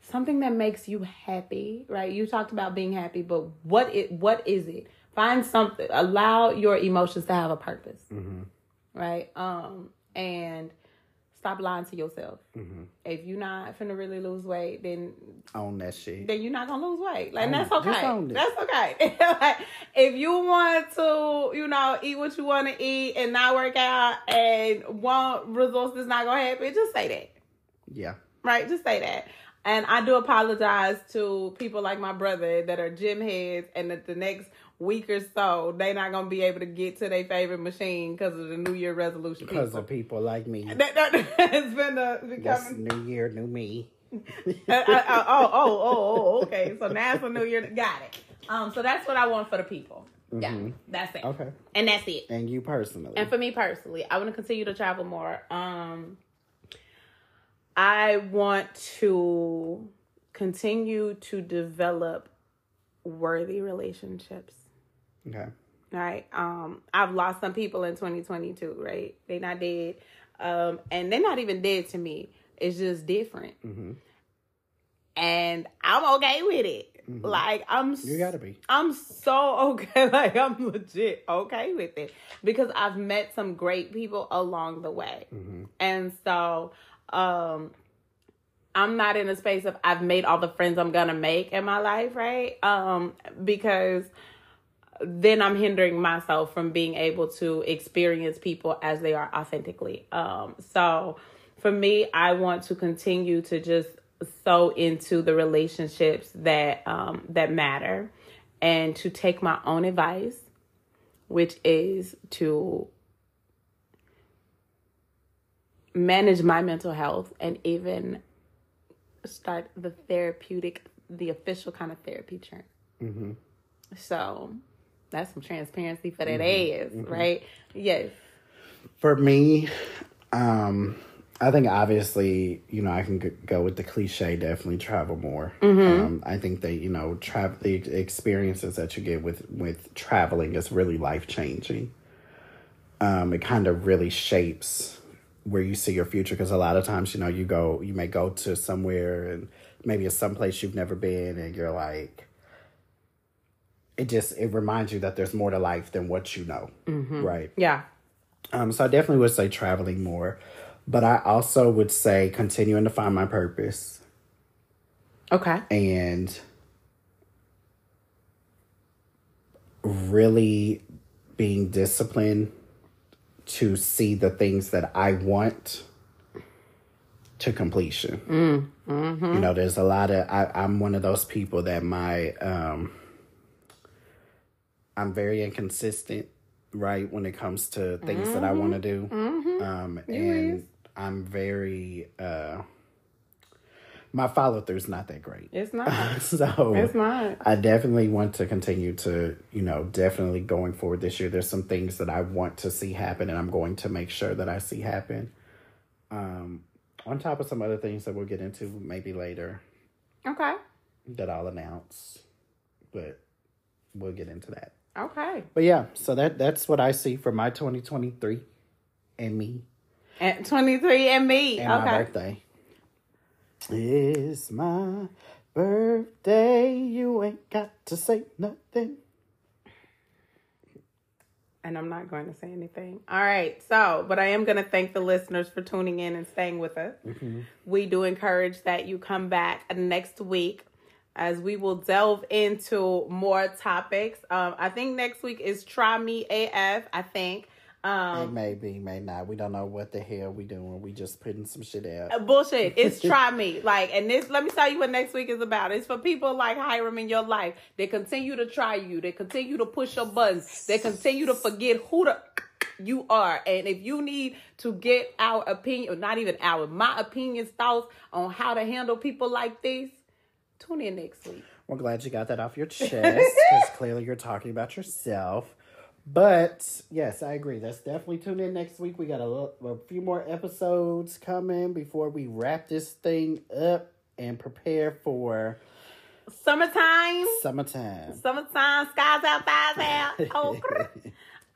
something that makes you happy right you talked about being happy but what it what is it find something allow your emotions to have a purpose right um and stop lying to yourself. If you're not finna really lose weight, then On that shit. then you're not gonna lose weight. Like Own that's okay. That's okay. <laughs> like if you want to, you know, eat what you want to eat and not work out and want results that's not gonna happen, just say that. Yeah. Right? Just say that. And I do apologize to people like my brother that are gym heads and that the next week or so they not gonna be able to get to their favorite machine because of the New Year resolution. Because of people like me. that, that, <laughs> it's been a becoming new year, new me. <laughs> uh, uh, uh, oh, oh, oh, oh, okay. So now for New Year, got it. Um, so that's what I want for the people. Yeah, that's it. Mm-hmm. Okay. And that's it. And you personally. And for me personally, I want to continue to travel more. Um, I want to continue to develop worthy relationships. Okay. Right. Um, I've lost some people in 2022, right? They're not dead. Um, and they're not even dead to me. It's just different. And I'm okay with it. Like I'm You gotta be. I'm so <laughs> okay. Like I'm legit okay with it because I've met some great people along the way. And so um I'm not in a space of I've made all the friends I'm gonna make in my life, right? Um, because then I'm hindering myself from being able to experience people as they are authentically. Um, so for me, I want to continue to just sow into the relationships that um, that matter, and to take my own advice, which is to manage my mental health and even start the therapeutic, the official kind of therapy journey. So that's some transparency for that ass, right? Yes. For me, um, I think obviously, you know, I can go with the cliche, definitely travel more. Um, I think that, you know, travel the experiences that you get with, with traveling is really life changing. Um, it kind of really shapes where you see your future because a lot of times, you know, you go, you may go to somewhere and maybe it's someplace you've never been and you're like, it just, it reminds you that there's more to life than what you know. Right. Yeah. Um, so I definitely would say traveling more, but I also would say continuing to find my purpose Okay. and really being disciplined to see the things that I want to completion. You know, there's a lot of I, I'm one of those people that my um I'm very inconsistent, right, when it comes to things that I want to do. Um and I'm very uh my follow through's not that great. It's <laughs> not. so It's not. I definitely want to continue to, you know, definitely going forward this year. There's some things that I want to see happen, and I'm going to make sure that I see happen. Um, on top of some other things that we'll get into maybe later Okay. that I'll announce, but we'll get into that. Okay. But yeah, so that that's what I see for my 2023 and me At 23 and me. and my birthday. It's my birthday. You ain't got to say nothing. And I'm not going to say anything. All right. So, but I am going to thank the listeners for tuning in and staying with us. Mm-hmm. We do encourage that you come back next week as we will delve into more topics. Um, I think next week is Try Me AF, I think. Um, It may be, may not. We don't know what the hell we doing. We just putting some shit out. bullshit. It's <laughs> try me. Like, and this, let me tell you what next week is about. It's for people like Hiram in your life. They continue to try you. They continue to push your buttons. They continue to forget who the <laughs> you are. And if you need to get our opinion, or not even our, my opinions, thoughts on how to handle people like this, tune in next week. We're glad you got that off your chest because <laughs> clearly you're talking about yourself. But yes, I agree. Let's definitely tune in next week. We got a, little, a few more episodes coming before we wrap this thing up and prepare for Summertime. summertime. Summertime, skies out, thighs <laughs> out. Oh.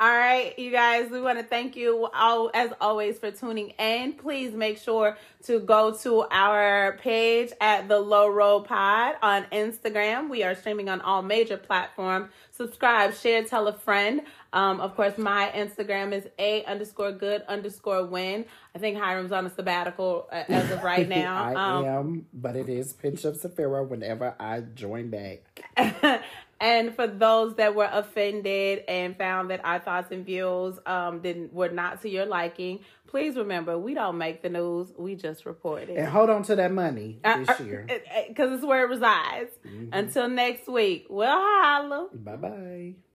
All right, you guys, we want to thank you all as always for tuning in. Please make sure to go to our page at the Low Road Pod on Instagram. We are streaming on all major platforms. Subscribe, share, tell a friend. Um, of course, my Instagram is a underscore good underscore win. I think Hiram's on a sabbatical uh, as of right <laughs> now. I Um, am, but it is Pinch of Saphira whenever I join back. <laughs> and for those that were offended and found that our thoughts and views um didn't were not to your liking, please remember we don't make the news, we just report it. And hold on to that money Uh, this year. Mm-hmm. Because it's where it resides. Until next week, we'll holla. Bye bye.